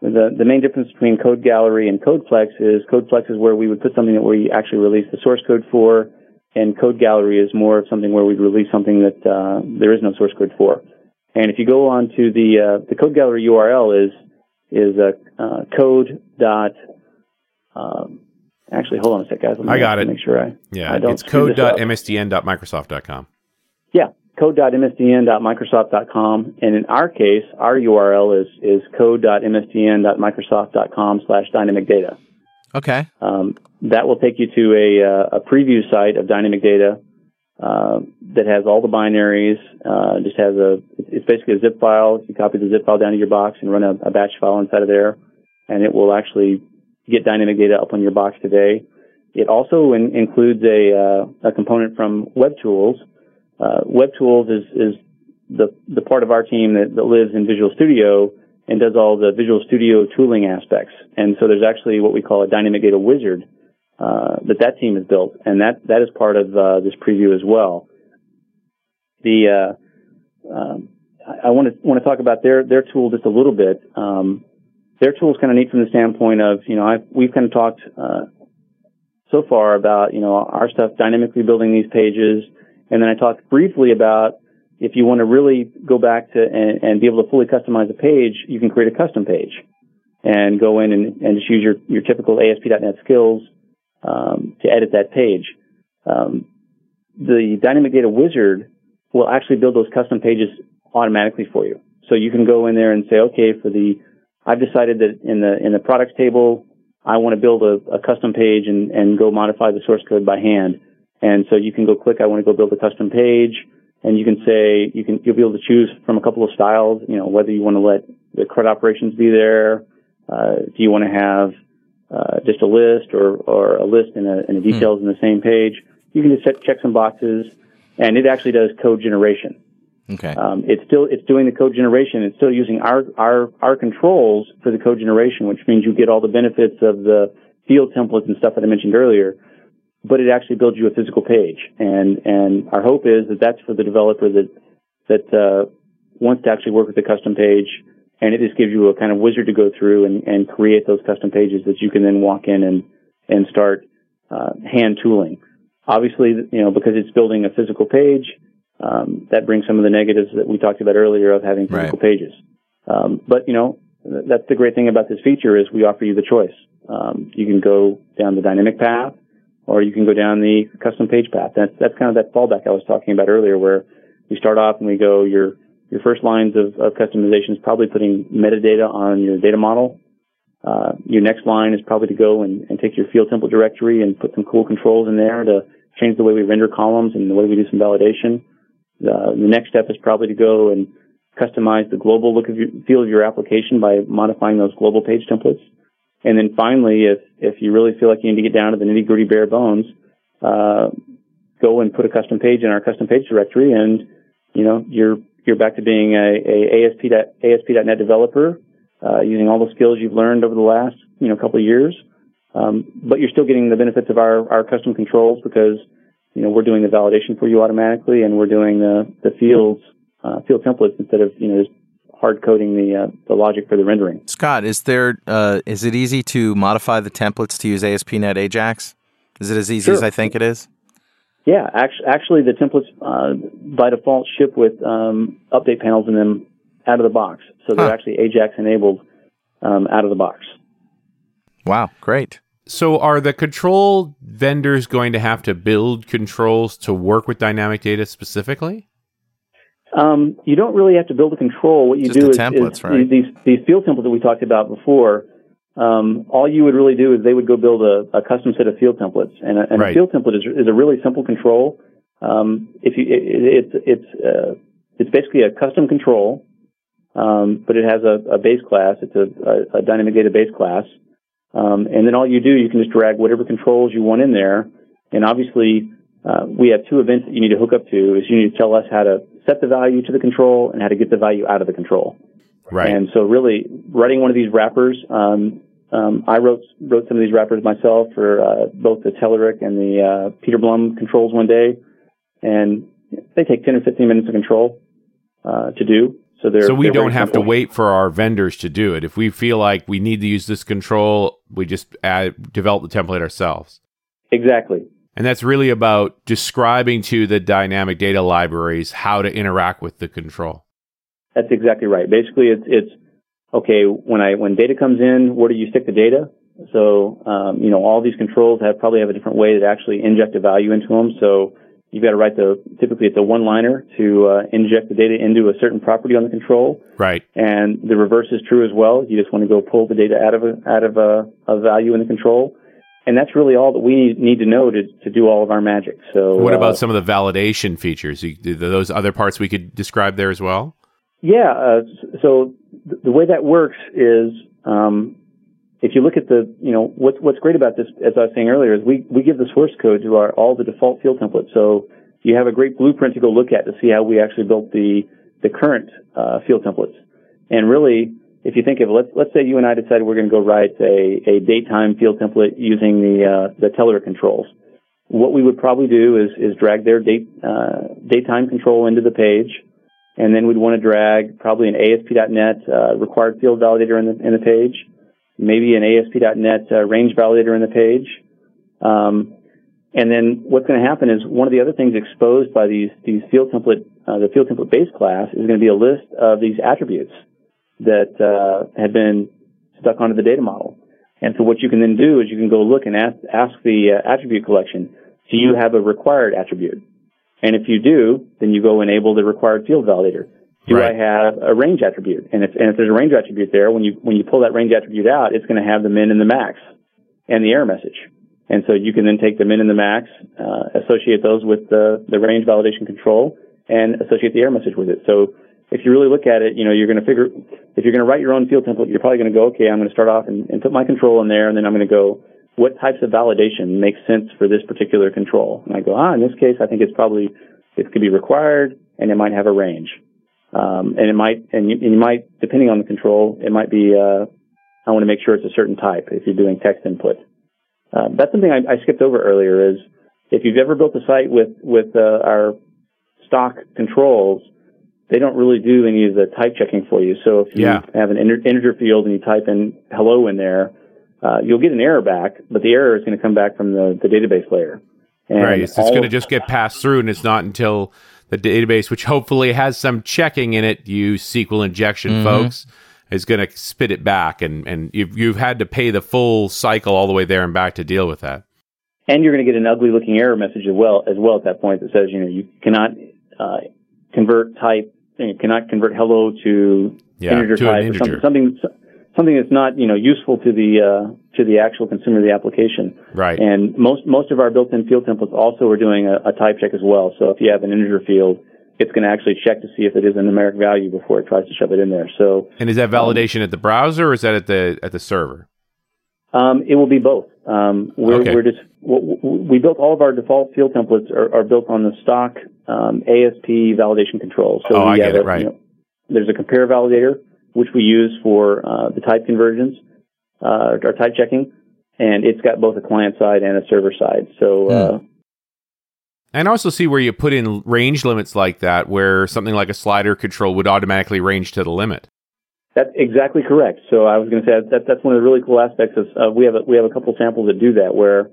The the main difference between Code Gallery and CodePlex is CodePlex is where we would put something that we actually release the source code for, and Code Gallery is more of something where we'd release something that uh, there is no source code for. And if you go on to the uh, the Code Gallery URL is is uh, uh, code dot. Um, actually, hold on a sec, guys. Let me I got it. Make sure I Yeah, I it's screw this up. code.msdn.microsoft.com. Yeah, code.msdn.microsoft.com. And in our case, our URL is, is code.msdn.microsoft.com slash dynamic data. Okay. Um, that will take you to a, uh, a preview site of dynamic data uh, that has all the binaries. Uh, just has a it's basically a zip file. You copy the zip file down to your box and run a, a batch file inside of there, and it will actually get dynamic data up on your box today. It also in, includes a uh, a component from WebTools. Uh, WebTools is is the the part of our team that, that lives in Visual Studio and does all the Visual Studio tooling aspects. And so there's actually what we call a dynamic data wizard uh, that that team has built, and that that is part of uh, this preview as well. The uh, um, I want to want to talk about their their tool just a little bit. Um, their tool is kind of neat from the standpoint of you know I've, we've kind of talked uh, so far about you know our stuff dynamically building these pages, and then I talked briefly about if you want to really go back to and, and be able to fully customize a page, you can create a custom page and go in and, and just use your, your typical ASP.NET skills um, to edit that page. Um, the Dynamic Data Wizard will actually build those custom pages automatically for you. So you can go in there and say, okay, for the, I've decided that in the in the products table, I want to build a, a custom page and, and go modify the source code by hand. And so you can go click, I want to go build a custom page, and you can say you can you'll be able to choose from a couple of styles. You know whether you want to let the CRUD operations be there. Uh, do you want to have uh, just a list or, or a list and, a, and the details in the same page? You can just set, check some boxes, and it actually does code generation. Okay. Um, it's still it's doing the code generation. It's still using our our our controls for the code generation, which means you get all the benefits of the field templates and stuff that I mentioned earlier. But it actually builds you a physical page, and and our hope is that that's for the developer that that uh, wants to actually work with the custom page, and it just gives you a kind of wizard to go through and, and create those custom pages that you can then walk in and and start uh, hand tooling. Obviously, you know because it's building a physical page, um, that brings some of the negatives that we talked about earlier of having physical pages. Um, but you know, that's the great thing about this feature is we offer you the choice. Um, you can go down the dynamic path, or you can go down the custom page path. That's that's kind of that fallback I was talking about earlier, where we start off and we go your your first lines of, of customization is probably putting metadata on your data model. Uh, your next line is probably to go and, and take your field template directory and put some cool controls in there to change the way we render columns and the way we do some validation. Uh, the next step is probably to go and customize the global look of your, feel of your application by modifying those global page templates. And then finally, if, if you really feel like you need to get down to the nitty gritty bare bones, uh, go and put a custom page in our custom page directory and, you know, you're, you're back to being a, a ASP, ASP.NET developer, uh, using all the skills you've learned over the last, you know, couple of years. Um, but you're still getting the benefits of our, our custom controls because, you know, we're doing the validation for you automatically and we're doing the, the fields, uh, field templates instead of, you know, just hard coding the, uh, the logic for the rendering. Scott, is there uh, is it easy to modify the templates to use ASP.NET Ajax? Is it as easy Sure. as I think it is? Yeah, actually, actually the templates, uh, by default ship with, um, update panels in them out of the box. So they're Huh. actually Ajax enabled, um, out of the box. Wow, great. So, are the control vendors going to have to build controls to work with dynamic data specifically? Um, you don't really have to build a control. What you Just do is, templates, is right? these these field templates that we talked about before. Um, all you would really do is they would go build a, a custom set of field templates, and a, and Right. a field template is, is a really simple control. Um, if you, it, it, it's it's uh, it's basically a custom control, um, but it has a, a base class. It's a, a, a dynamic database class, um, and then all you do, you can just drag whatever controls you want in there. And obviously, uh, we have two events that you need to hook up to. Is you need to tell us how to set the value to the control and how to get the value out of the control. Right. And so, really, writing one of these wrappers, um, um, I wrote wrote some of these wrappers myself for uh, both the Telerik and the uh, Peter Blum controls one day, and they take ten or fifteen minutes of control uh, to do. So they're so we they're don't have to wait for our vendors to do it. If we feel like we need to use this control, we just add, develop the template ourselves. Exactly. And that's really about describing to the dynamic data libraries how to interact with the control. That's exactly right. Basically, it's it's okay when I when data comes in, where do you stick the data? So um, you know all these controls have probably have a different way to actually inject a value into them. So you've got to write the typically it's a one liner to uh, inject the data into a certain property on the control, Right. and the reverse is true as well. You just want to go pull the data out of a, out of a, a value in the control. And that's really all that we need, to know to, to do all of our magic. So What uh, about some of the validation features? You, those other parts we could describe there as well? Yeah. Uh, so th- the way that works is, um, if you look at the, you know, what's what's great about this, as I was saying earlier, is we we give the source code to our all the default field templates. So you have a great blueprint to go look at to see how we actually built the the current uh, field templates. And really, if you think of let's let's say you and I decided we're going to go write a a date time field template using the uh, the Telerik controls. What we would probably do is is drag their date uh, daytime control into the page and then we'd want to drag probably an ASP.NET uh, required field validator in the in the page, maybe an ASP.NET uh, range validator in the page, um, and then what's going to happen is one of the other things exposed by these these field template uh, the field template base class is going to be a list of these attributes that uh, have been stuck onto the data model. And so what you can then do is you can go look and ask ask the uh, attribute collection, do you have a required attribute? And if you do, then you go enable the required field validator. Do Right. I have a range attribute? And if, and if there's a range attribute there, when you, when you pull that range attribute out, it's going to have the min and the max and the error message. And so you can then take the min and the max, uh, associate those with the, the range validation control and associate the error message with it. So if you really look at it, you know, you're going to figure, if you're going to write your own field template, you're probably going to go, okay, I'm going to start off and, and put my control in there, and then I'm going to go, what types of validation makes sense for this particular control? And I go, ah, in this case, I think it's probably, it could be required, and it might have a range. Um, and it might, and you, and you might, depending on the control, it might be, uh, I want to make sure it's a certain type if you're doing text input. Uh, that's something I, I skipped over earlier is if you've ever built a site with, with, uh, our stock controls, they don't really do any of the type checking for you. So if you Yeah. have an inter- integer field and you type in hello in there, uh, you'll get an error back, but the error is going to come back from the, the database layer. And right. It's, it's going to just get passed through, and it's not until the database, which hopefully has some checking in it, you SQL injection Mm-hmm. folks, is going to spit it back, and and you've you've had to pay the full cycle all the way there and back to deal with that. and you're going to get an ugly looking error message as well as well at that point that says you know you cannot uh, convert type you cannot convert hello to Yeah, integer to type or something, something something that's not you know useful to the uh, to the actual consumer of the application. Right. And most most of our built-in field templates also are doing a, a type check as well. So if you have an integer field, it's going to actually check to see if it is a numeric value before it tries to shove it in there. So And is that validation at the browser or is that at the at the server? Um, it will be both. Um, we're, Okay. we're just we built all of our default field templates are, are built on the stock um, ASP validation control. So Oh, I get it, a- right. you know, there's a compare validator which we use for uh, the type conversions, uh, our type checking, and it's got both a client side and a server side. So uh, And also see where you put in range limits like that, where something like a slider control would automatically range to the limit. That's exactly correct. So I was going to say that that's one of the really cool aspects of uh, we have a, we have a couple samples that do that where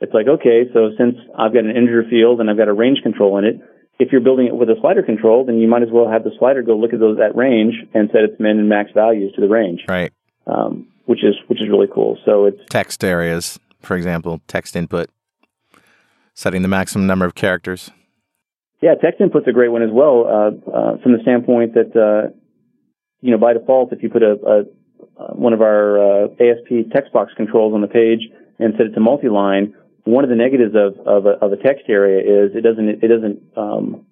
it's like okay, so since I've got an integer field and I've got a range control in it, if you're building it with a slider control, then you might as well have the slider go look at those that range and set its min and max values to the range, Right. um, which is which is really cool. So it's Text areas, for example, text input, setting the maximum number of characters. Yeah, text input's a great one as well, uh, uh, from the standpoint that, uh, you know, by default, if you put a, a uh, one of our uh, ASP text box controls on the page and set it to multi-line, one of the negatives of of a, of a text area is it doesn't it doesn't um,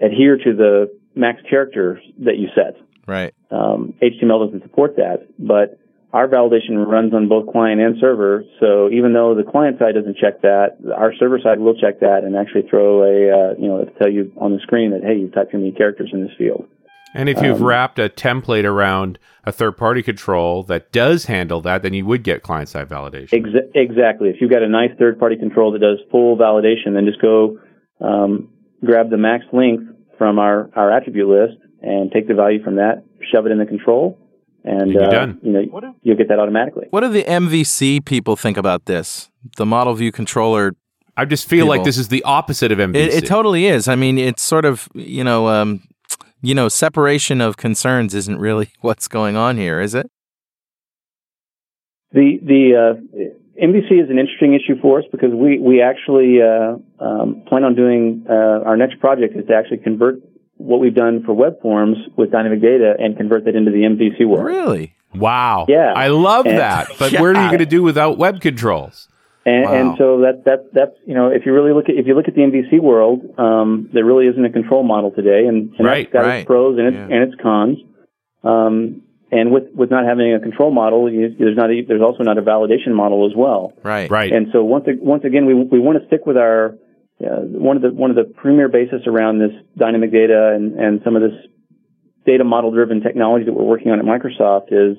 adhere to the max characters that you set. Right. Um, HTML doesn't support that, but our validation runs on both client and server. So even though the client side doesn't check that, our server side will check that and actually throw a, uh, you know, tell you on the screen that, hey, you've typed too many characters in this field. And if you've Um, wrapped a template around a third party control that does handle that, then you would get client side validation. Exa- exactly. If you've got a nice third party control that does full validation, then just go um, grab the max length from our, our attribute list and take the value from that, shove it in the control, and And you're uh, done. you know you'll get that automatically. What do the MVC people think about this? The model view controller. I just feel like this is the opposite of MVC. It, it totally is. I mean, it's sort of you know, um, you know, separation of concerns isn't really what's going on here, is it? The the uh, MVC is an interesting issue for us because we we actually uh, um, plan on doing uh, our next project is to actually convert what we've done for web forms with dynamic data and convert that into the MVC world. Really? wow. Yeah. I love And- that. But what are you going to do without web controls? And, Wow. and so that that that's you know if you really look at if you look at the MVC world, um, there really isn't a control model today, and, and Right, that's got right. its pros and its Yeah. and its cons. Um, and with with not having a control model, you, there's not a, there's also not a validation model as well. Right. Right. And so once once again, we we want to stick with our uh, one of the one of the premier basis around this dynamic data and and some of this data model driven technology that we're working on at Microsoft is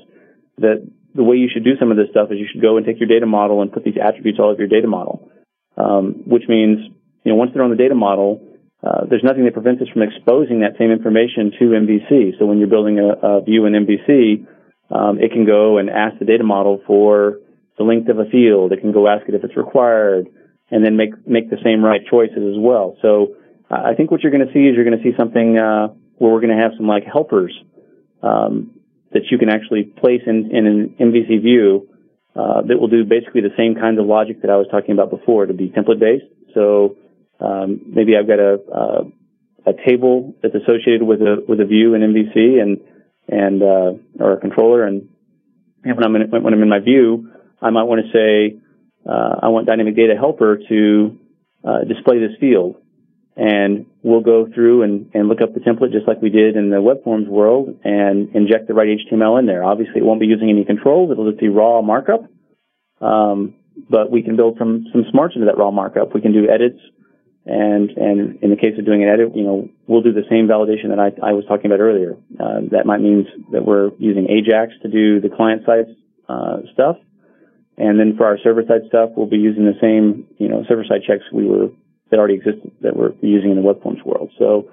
that the way you should do some of this stuff is you should go and take your data model and put these attributes all over your data model, um, which means you know once they're on the data model. Uh, there's nothing that prevents us from exposing that same information to MVC. So when you're building a, a view in MVC, um, it can go and ask the data model for the length of a field. It can go ask it if it's required, and then make make the same right choices as well. So uh, I think what you're going to see is you're going to see something uh, where we're going to have some like helpers um, that you can actually place in, in an MVC view uh, that will do basically the same kinds of logic that I was talking about before to be template based. So um, maybe I've got a, uh, a table that's associated with a with a view in MVC and and uh, or a controller, and when I'm in, when I'm in my view, I might want to say uh, I want dynamic data helper to uh, display this field, and we'll go through and, and look up the template just like we did in the web forms world and inject the right HTML in there. Obviously, it won't be using any controls; it'll just be raw markup. Um, but we can build some some smarts into that raw markup. We can do edits and and in the case of doing an edit, you know, we'll do the same validation that I, I was talking about earlier. Uh, that might mean that we're using Ajax to do the client side uh, stuff, and then for our server side stuff, we'll be using the same you know server side checks we were that already existed that we're using in the web forms world. So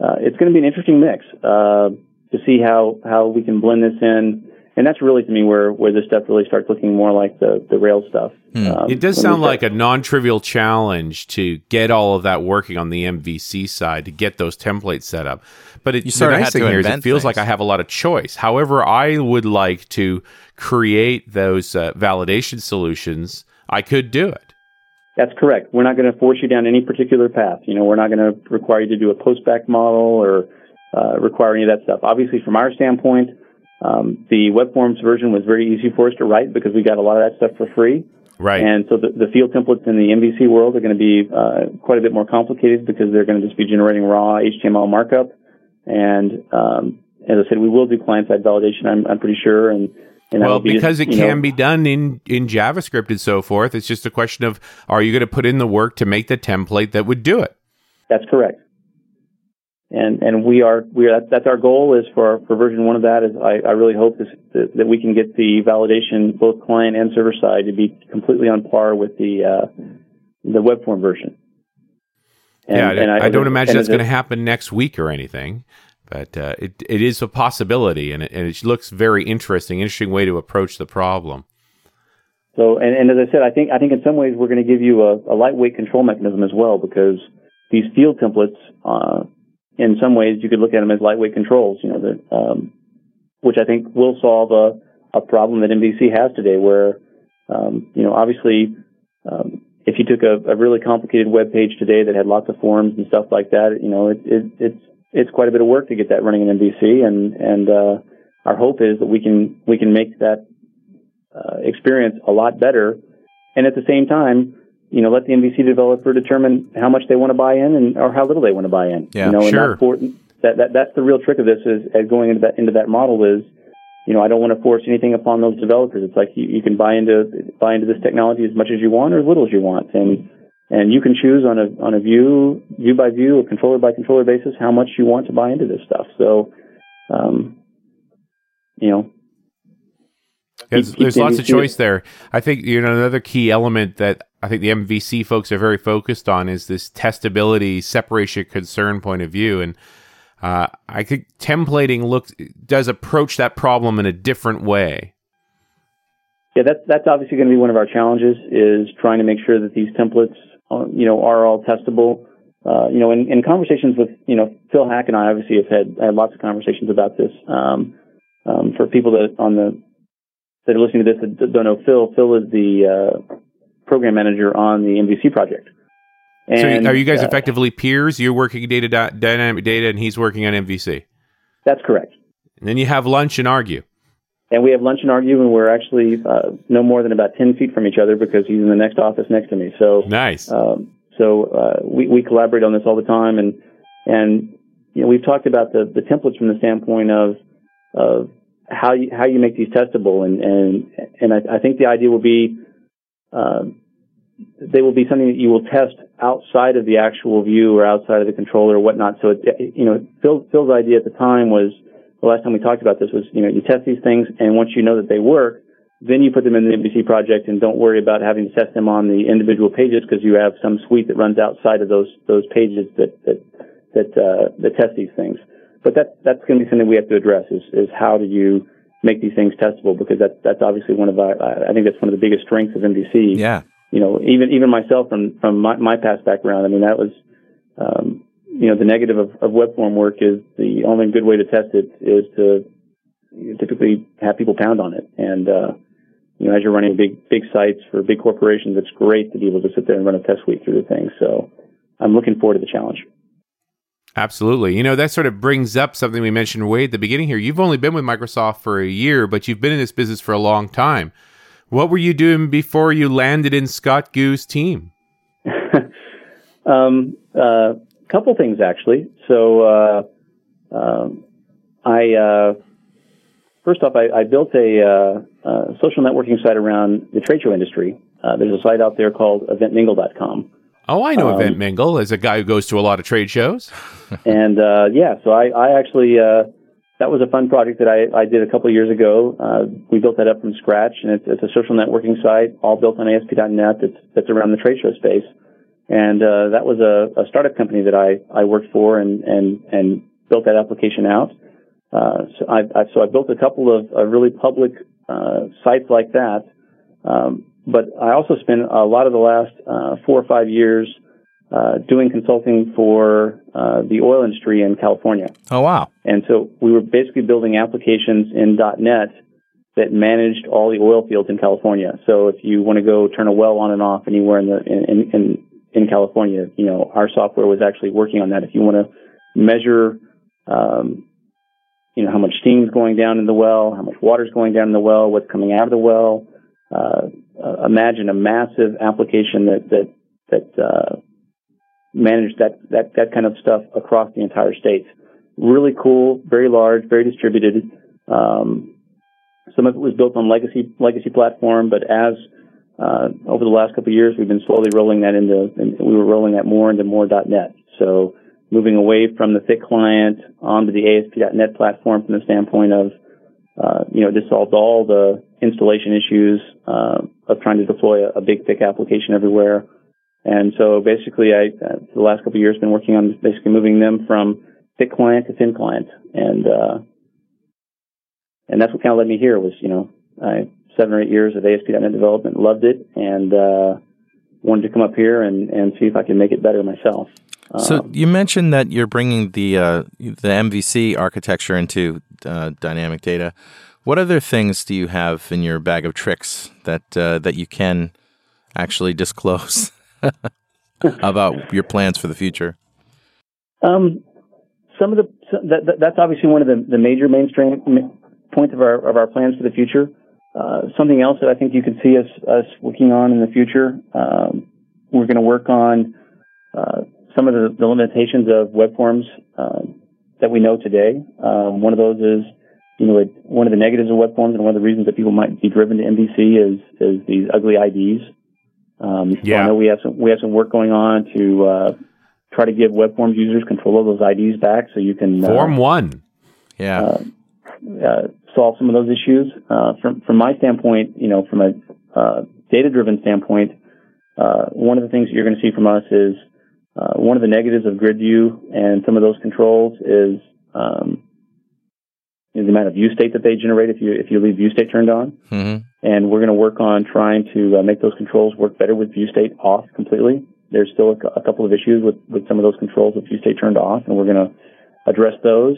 uh, it's going to be an interesting mix uh, to see how how we can blend this in. and that's really to me where where this stuff really starts looking more like the the Rails stuff. Um, It does sound like a non-trivial challenge to get all of that working on the MVC side to get those templates set up. But it, You the sorta nice thing to here is it invent feels like. I have a lot of choice. However, I would like to create those uh, validation solutions. I could do it. That's correct. We're not going to force you down any particular path. You know, we're not going to require you to do a post-back model or uh, require any of that stuff. Obviously, from our standpoint, um, the web forms version was very easy for us to write because we got a lot of that stuff for free. Right. And so the, the field templates in the MVC world are going to be uh, quite a bit more complicated because they're going to just be generating raw HTML markup. And um, as I said, we will do client-side validation. I'm, I'm pretty sure. And, and well, be because just, it you know, can be done in, in JavaScript and so forth, it's just a question of are you going to put in the work to make the template that would do it? That's correct. And and we are we are that's our goal is for for version one of that is I, I really hope this, that, that we can get the validation both client and server side to be completely on par with the uh, the web form version. And- yeah, and I, I don't imagine that's going to happen next week or anything, but uh, it it is a possibility, and it, and it looks very interesting. Interesting way to approach the problem. So, and, and as I said, I think I think in some ways we're going to give you a, a lightweight control mechanism as well because these field templates, uh, in some ways, you could look at them as lightweight controls. You know, that um, which I think will solve a, a problem that MVC has today, where um, you know, obviously, um, if you took a, a really complicated web page today that had lots of forms and stuff like that, you know, it, it, it's it's quite a bit of work to get that running in MVC, and and uh, our hope is that we can we can make that uh, experience a lot better, and at the same time, you know, let the MVC developer determine how much they want to buy in and or how little they want to buy in. Yeah, you know, sure. for, that, that that's the real trick of this is as going into that into that model is, you know, I don't want to force anything upon those developers. It's like you, you can buy into buy into this technology as much as you want or as little as you want, and and you can choose on a on a view view by view or controller by controller basis how much you want to buy into this stuff. So, um, you know, There's, keep there's lots of choice there. I think you know another key element that I think the MVC folks are very focused on is this testability, separation concern point of view, and uh, I think templating looks does approach that problem in a different way. Yeah, that's that's obviously going to be one of our challenges is trying to make sure that these templates, you know, are all testable. Uh, you know, in, in conversations with you know Phil Haack and I obviously have had, had lots of conversations about this. Um, um, for people that on the that are listening to this that don't know Phil, Phil is the uh, program manager on the MVC project. so And, are you guys uh, effectively peers? You're working data dynamic data, and he's working on MVC. That's correct. And then you have lunch and argue. And we have lunch and argue, and we're actually uh, no more than about ten feet from each other because he's in the next office next to me. So Nice. Um, so uh, we, we collaborate on this all the time, and and you know we've talked about the, the templates from the standpoint of of how you how you make these testable, and and and I, I think the idea will be uh, they will be something that you will test outside of the actual view or outside of the controller or whatnot. So it, you know Phil, Phil's idea at the time was the last time we talked about this was you know you test these things, and once you know that they work, then you put them in the MVC project and don't worry about having to test them on the individual pages because you have some suite that runs outside of those those pages that that that uh, that test these things. But that that's going to be something we have to address is is how do you make these things testable because that's that's obviously one of our I think that's one of the biggest strengths of MVC. Yeah. You know, even even myself from from my, my past background, I mean that was um, you know the negative of, of web form work is the only good way to test it is to typically have people pound on it and. uh you know, as you're running big, big sites for big corporations, it's great to be able to sit there and run a test suite through the thing. So I'm looking forward to the challenge. Absolutely. You know, that sort of brings up something we mentioned way at the beginning here. You've only been with Microsoft for a year, but you've been in this business for a long time. What were you doing before you landed in ScottGu's team? um, uh, couple things actually. So, uh, um, I, uh, first off, I, I built a, uh, uh, social networking site around the trade show industry. Uh, there's a site out there called eventmingle.com. Oh, I know Um, Event Mingle as a guy who goes to a lot of trade shows. and uh, yeah, so I, I actually uh, that was a fun project that I, I did a couple years ago. Uh, we built that up from scratch, and it's, it's a social networking site, all built on ASP.NET. That's that's around the trade show space, and uh, that was a, a startup company that I, I worked for and and and built that application out. Uh, so I, I so I built a couple of uh, really public uh, sites like that. Um, but I also spent a lot of the last uh, four or five years uh, doing consulting for uh, the oil industry in California. Oh wow! And so we were basically building applications in .NET that managed all the oil fields in California. So if you want to go turn a well on and off anywhere in the in, in in California, you know our software was actually working on that. If you want to measure, um, you know how much steam is going down in the well, how much water is going down in the well, what's coming out of the well. Uh, imagine a massive application that that that uh, managed that that that kind of stuff across the entire state. Really cool, very large, very distributed. Um, some of it was built on legacy legacy platform, but as uh, over the last couple of years, we've been slowly rolling that into, and we were rolling that more into more .NET. So moving away from the thick client onto the ASP.NET platform from the standpoint of, uh, you know, this solves all the installation issues uh, of trying to deploy a, a, big thick application everywhere. And so basically, I uh, the last couple of years been working on basically moving them from thick client to thin client, and uh, and that's what kind of led me here was you know I seven or eight years of ASP.NET development, loved it, and uh, wanted to come up here and and see if I can make it better myself. So um, you mentioned that you're bringing the uh, the MVC architecture into uh, dynamic data. What other things do you have in your bag of tricks that uh, that you can actually disclose about your plans for the future? Um, some of the that, that's obviously one of the, the major mainstream points of our of our plans for the future. Uh, something else that I think you can see us us working on in the future. Um, we're going to work on uh, some of the, the, limitations of web forms uh, that we know today. Um, one of those is, you know, it, one of the negatives of web forms and one of the reasons that people might be driven to MVC is is these ugly IDs. Um, yeah. So I know we have some we have some work going on to uh, try to give web forms users control of those IDs back, so you can uh, form one. Yeah. Uh, uh, solve some of those issues. from from my standpoint, you know, from a data driven standpoint, one of the things that you're going to see from us is uh, one of the negatives of grid view and some of those controls is, um, the amount of view state that they generate if you if you leave view state turned on. Mm-hmm. And we're going to work on trying to uh, make those controls work better with view state off completely. There's still a, a, couple of issues with, with some of those controls with view state turned off, and we're going to address those.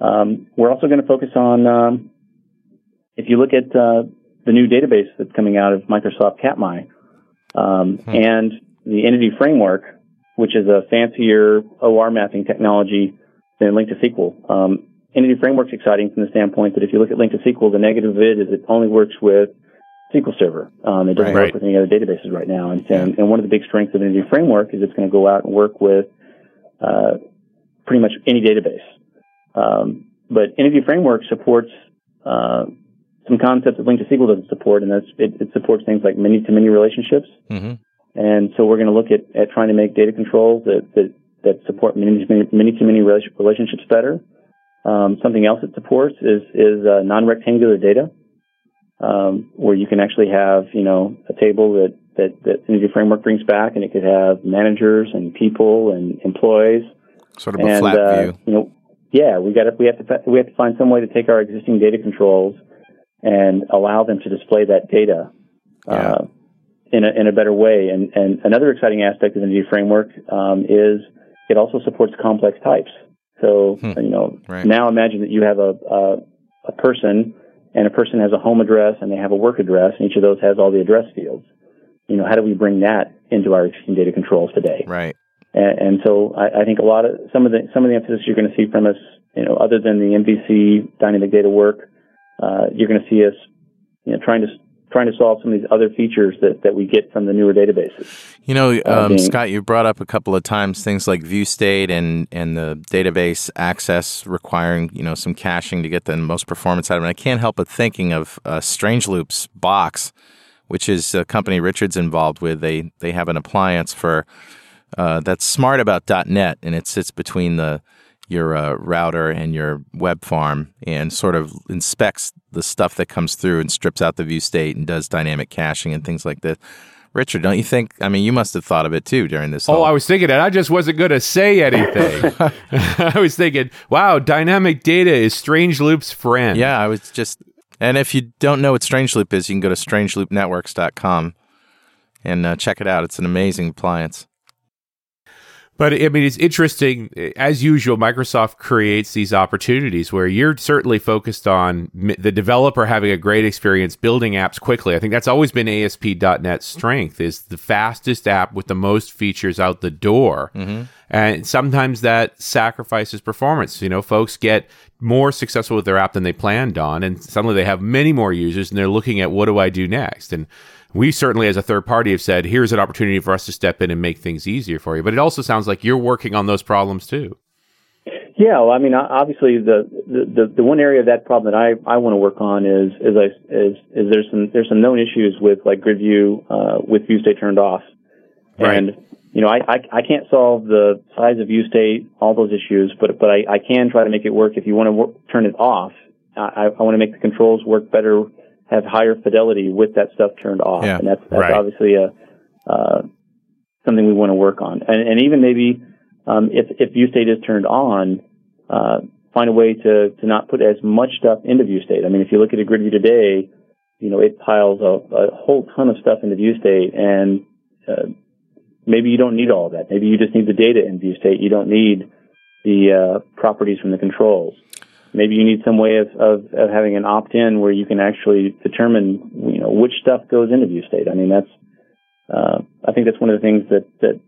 Um, we're also going to focus on um, if you look at uh, the new database that's coming out of Microsoft Katmai um, hmm. and the Entity Framework which is a fancier OR mapping technology than LINQ to SQL. Um, Entity Framework's exciting from the standpoint that if you look at LINQ to SQL, the negative of it is it only works with SQL Server. Um, it doesn't right. work with any other databases right now. And, and, and, one of the big strengths of Entity Framework is it's going to go out and work with uh, pretty much any database. Um, but Entity Framework supports uh, some concepts that LINQ to SQL doesn't support, and that's it, it supports things like many-to-many relationships. Mm-hmm. And so we're going to look at, at trying to make data controls that, that, that support many, many to many relationships better. Um, something else it supports is, is uh, non-rectangular data, um, where you can actually have, you know, a table that, that, that Framework brings back and it could have managers and people and employees. Sort of a flat uh, view. You know, yeah, we got to, we have to, we have to find some way to take our existing data controls and allow them to display that data. Yeah. Uh, in a, in a better way. And, and another exciting aspect of the Entity Framework um, is it also supports complex types. So, hmm. you know, right. now imagine that you have a, a, a person and a person has a home address and they have a work address, and each of those has all the address fields. You know, how do we bring that into our existing data controls today? Right. And, and so I, I, think a lot of some of the some of the emphasis you're going to see from us, you know, other than the MVC dynamic data work, uh, you're going to see us, you know, trying to trying to solve some of these other features that, that we get from the newer databases. You know, uh, um, Scott, you brought up a couple of times things like view state and, and the database access requiring, you know, some caching to get the most performance out of it. I can't help but thinking of uh, Strange Loops Box, which is a company Richard's involved with. They, they have an appliance for uh, that's smart about .NET, and it sits between the your uh, router and your web farm and sort of inspects the stuff that comes through and strips out the view state and does dynamic caching and things like that. Richard, don't you think? I mean, you must have thought of it too during this. Oh, whole- I was thinking that. I just wasn't going to say anything. I was thinking, wow, dynamic data is Strange Loop's friend. Yeah, I was just. And if you don't know what Strange Loop is, you can go to strangeloopnetworks.com and uh, check it out. It's an amazing appliance. But I mean, it's interesting. As usual, Microsoft creates these opportunities where you're certainly focused on the developer having a great experience building apps quickly. I think that's always been ASP.NET's strength is the fastest app with the most features out the door. Mm-hmm. And sometimes that sacrifices performance. You know, folks get more successful with their app than they planned on, and suddenly they have many more users, and they're looking at what do I do next? And we certainly, as a third party, have said, here's an opportunity for us to step in and make things easier for you. But it also sounds like you're working on those problems too. Yeah, well, I mean, obviously, the, the the one area of that problem that I, I want to work on is is I is is there's some there's some known issues with like grid view uh, with view state turned off, Right. and you know I, I I can't solve the size of view state all those issues, but but I, I can try to make it work if you want to work, turn it off. I, I want to make the controls work better, have higher fidelity with that stuff turned off, Yeah, and that's that's right. obviously a uh, something we want to work on, and and even maybe um, if if view state is turned on, uh, find a way to to not put as much stuff into view state. I mean, if you look at a grid view today, you know it piles a, a whole ton of stuff into view state, and uh, maybe you don't need all of that. Maybe you just need the data in view state. You don't need the uh, properties from the controls. Maybe you need some way of, of, of having an opt-in where you can actually determine, you know, which stuff goes into view state. I mean, that's, uh, I think that's one of the things that, that,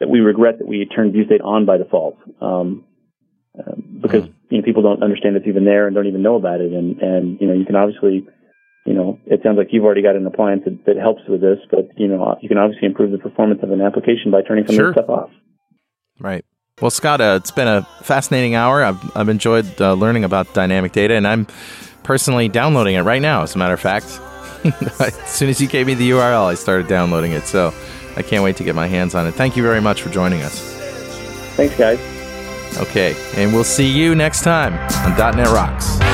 that we regret that we turned view state on by default. Um, uh, because, you know, people don't understand it's even there and don't even know about it. And, and, you know, you can obviously, you know, it sounds like you've already got an appliance that, that helps with this, but, you know, you can obviously improve the performance of an application by turning some Sure. of this stuff off. Right. Well, Scott, uh, it's been a fascinating hour. I've, I've enjoyed uh, learning about dynamic data, and I'm personally downloading it right now, as a matter of fact. as soon as you gave me the URL, I started downloading it. So I can't wait to get my hands on it. Thank you very much for joining us. Thanks, guys. Okay. And we'll see you next time on .NET Rocks.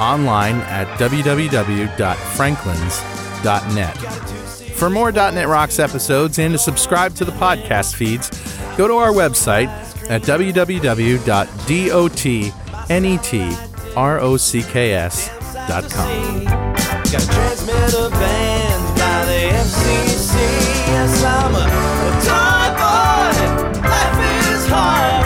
online at www.franklins.net. For more .NET Rocks episodes and to subscribe to the podcast feeds, go to our website at www.dotnetrocks.com. Got transmitter banned by the FCC. Yes, I'm a toy boy. Life is hard.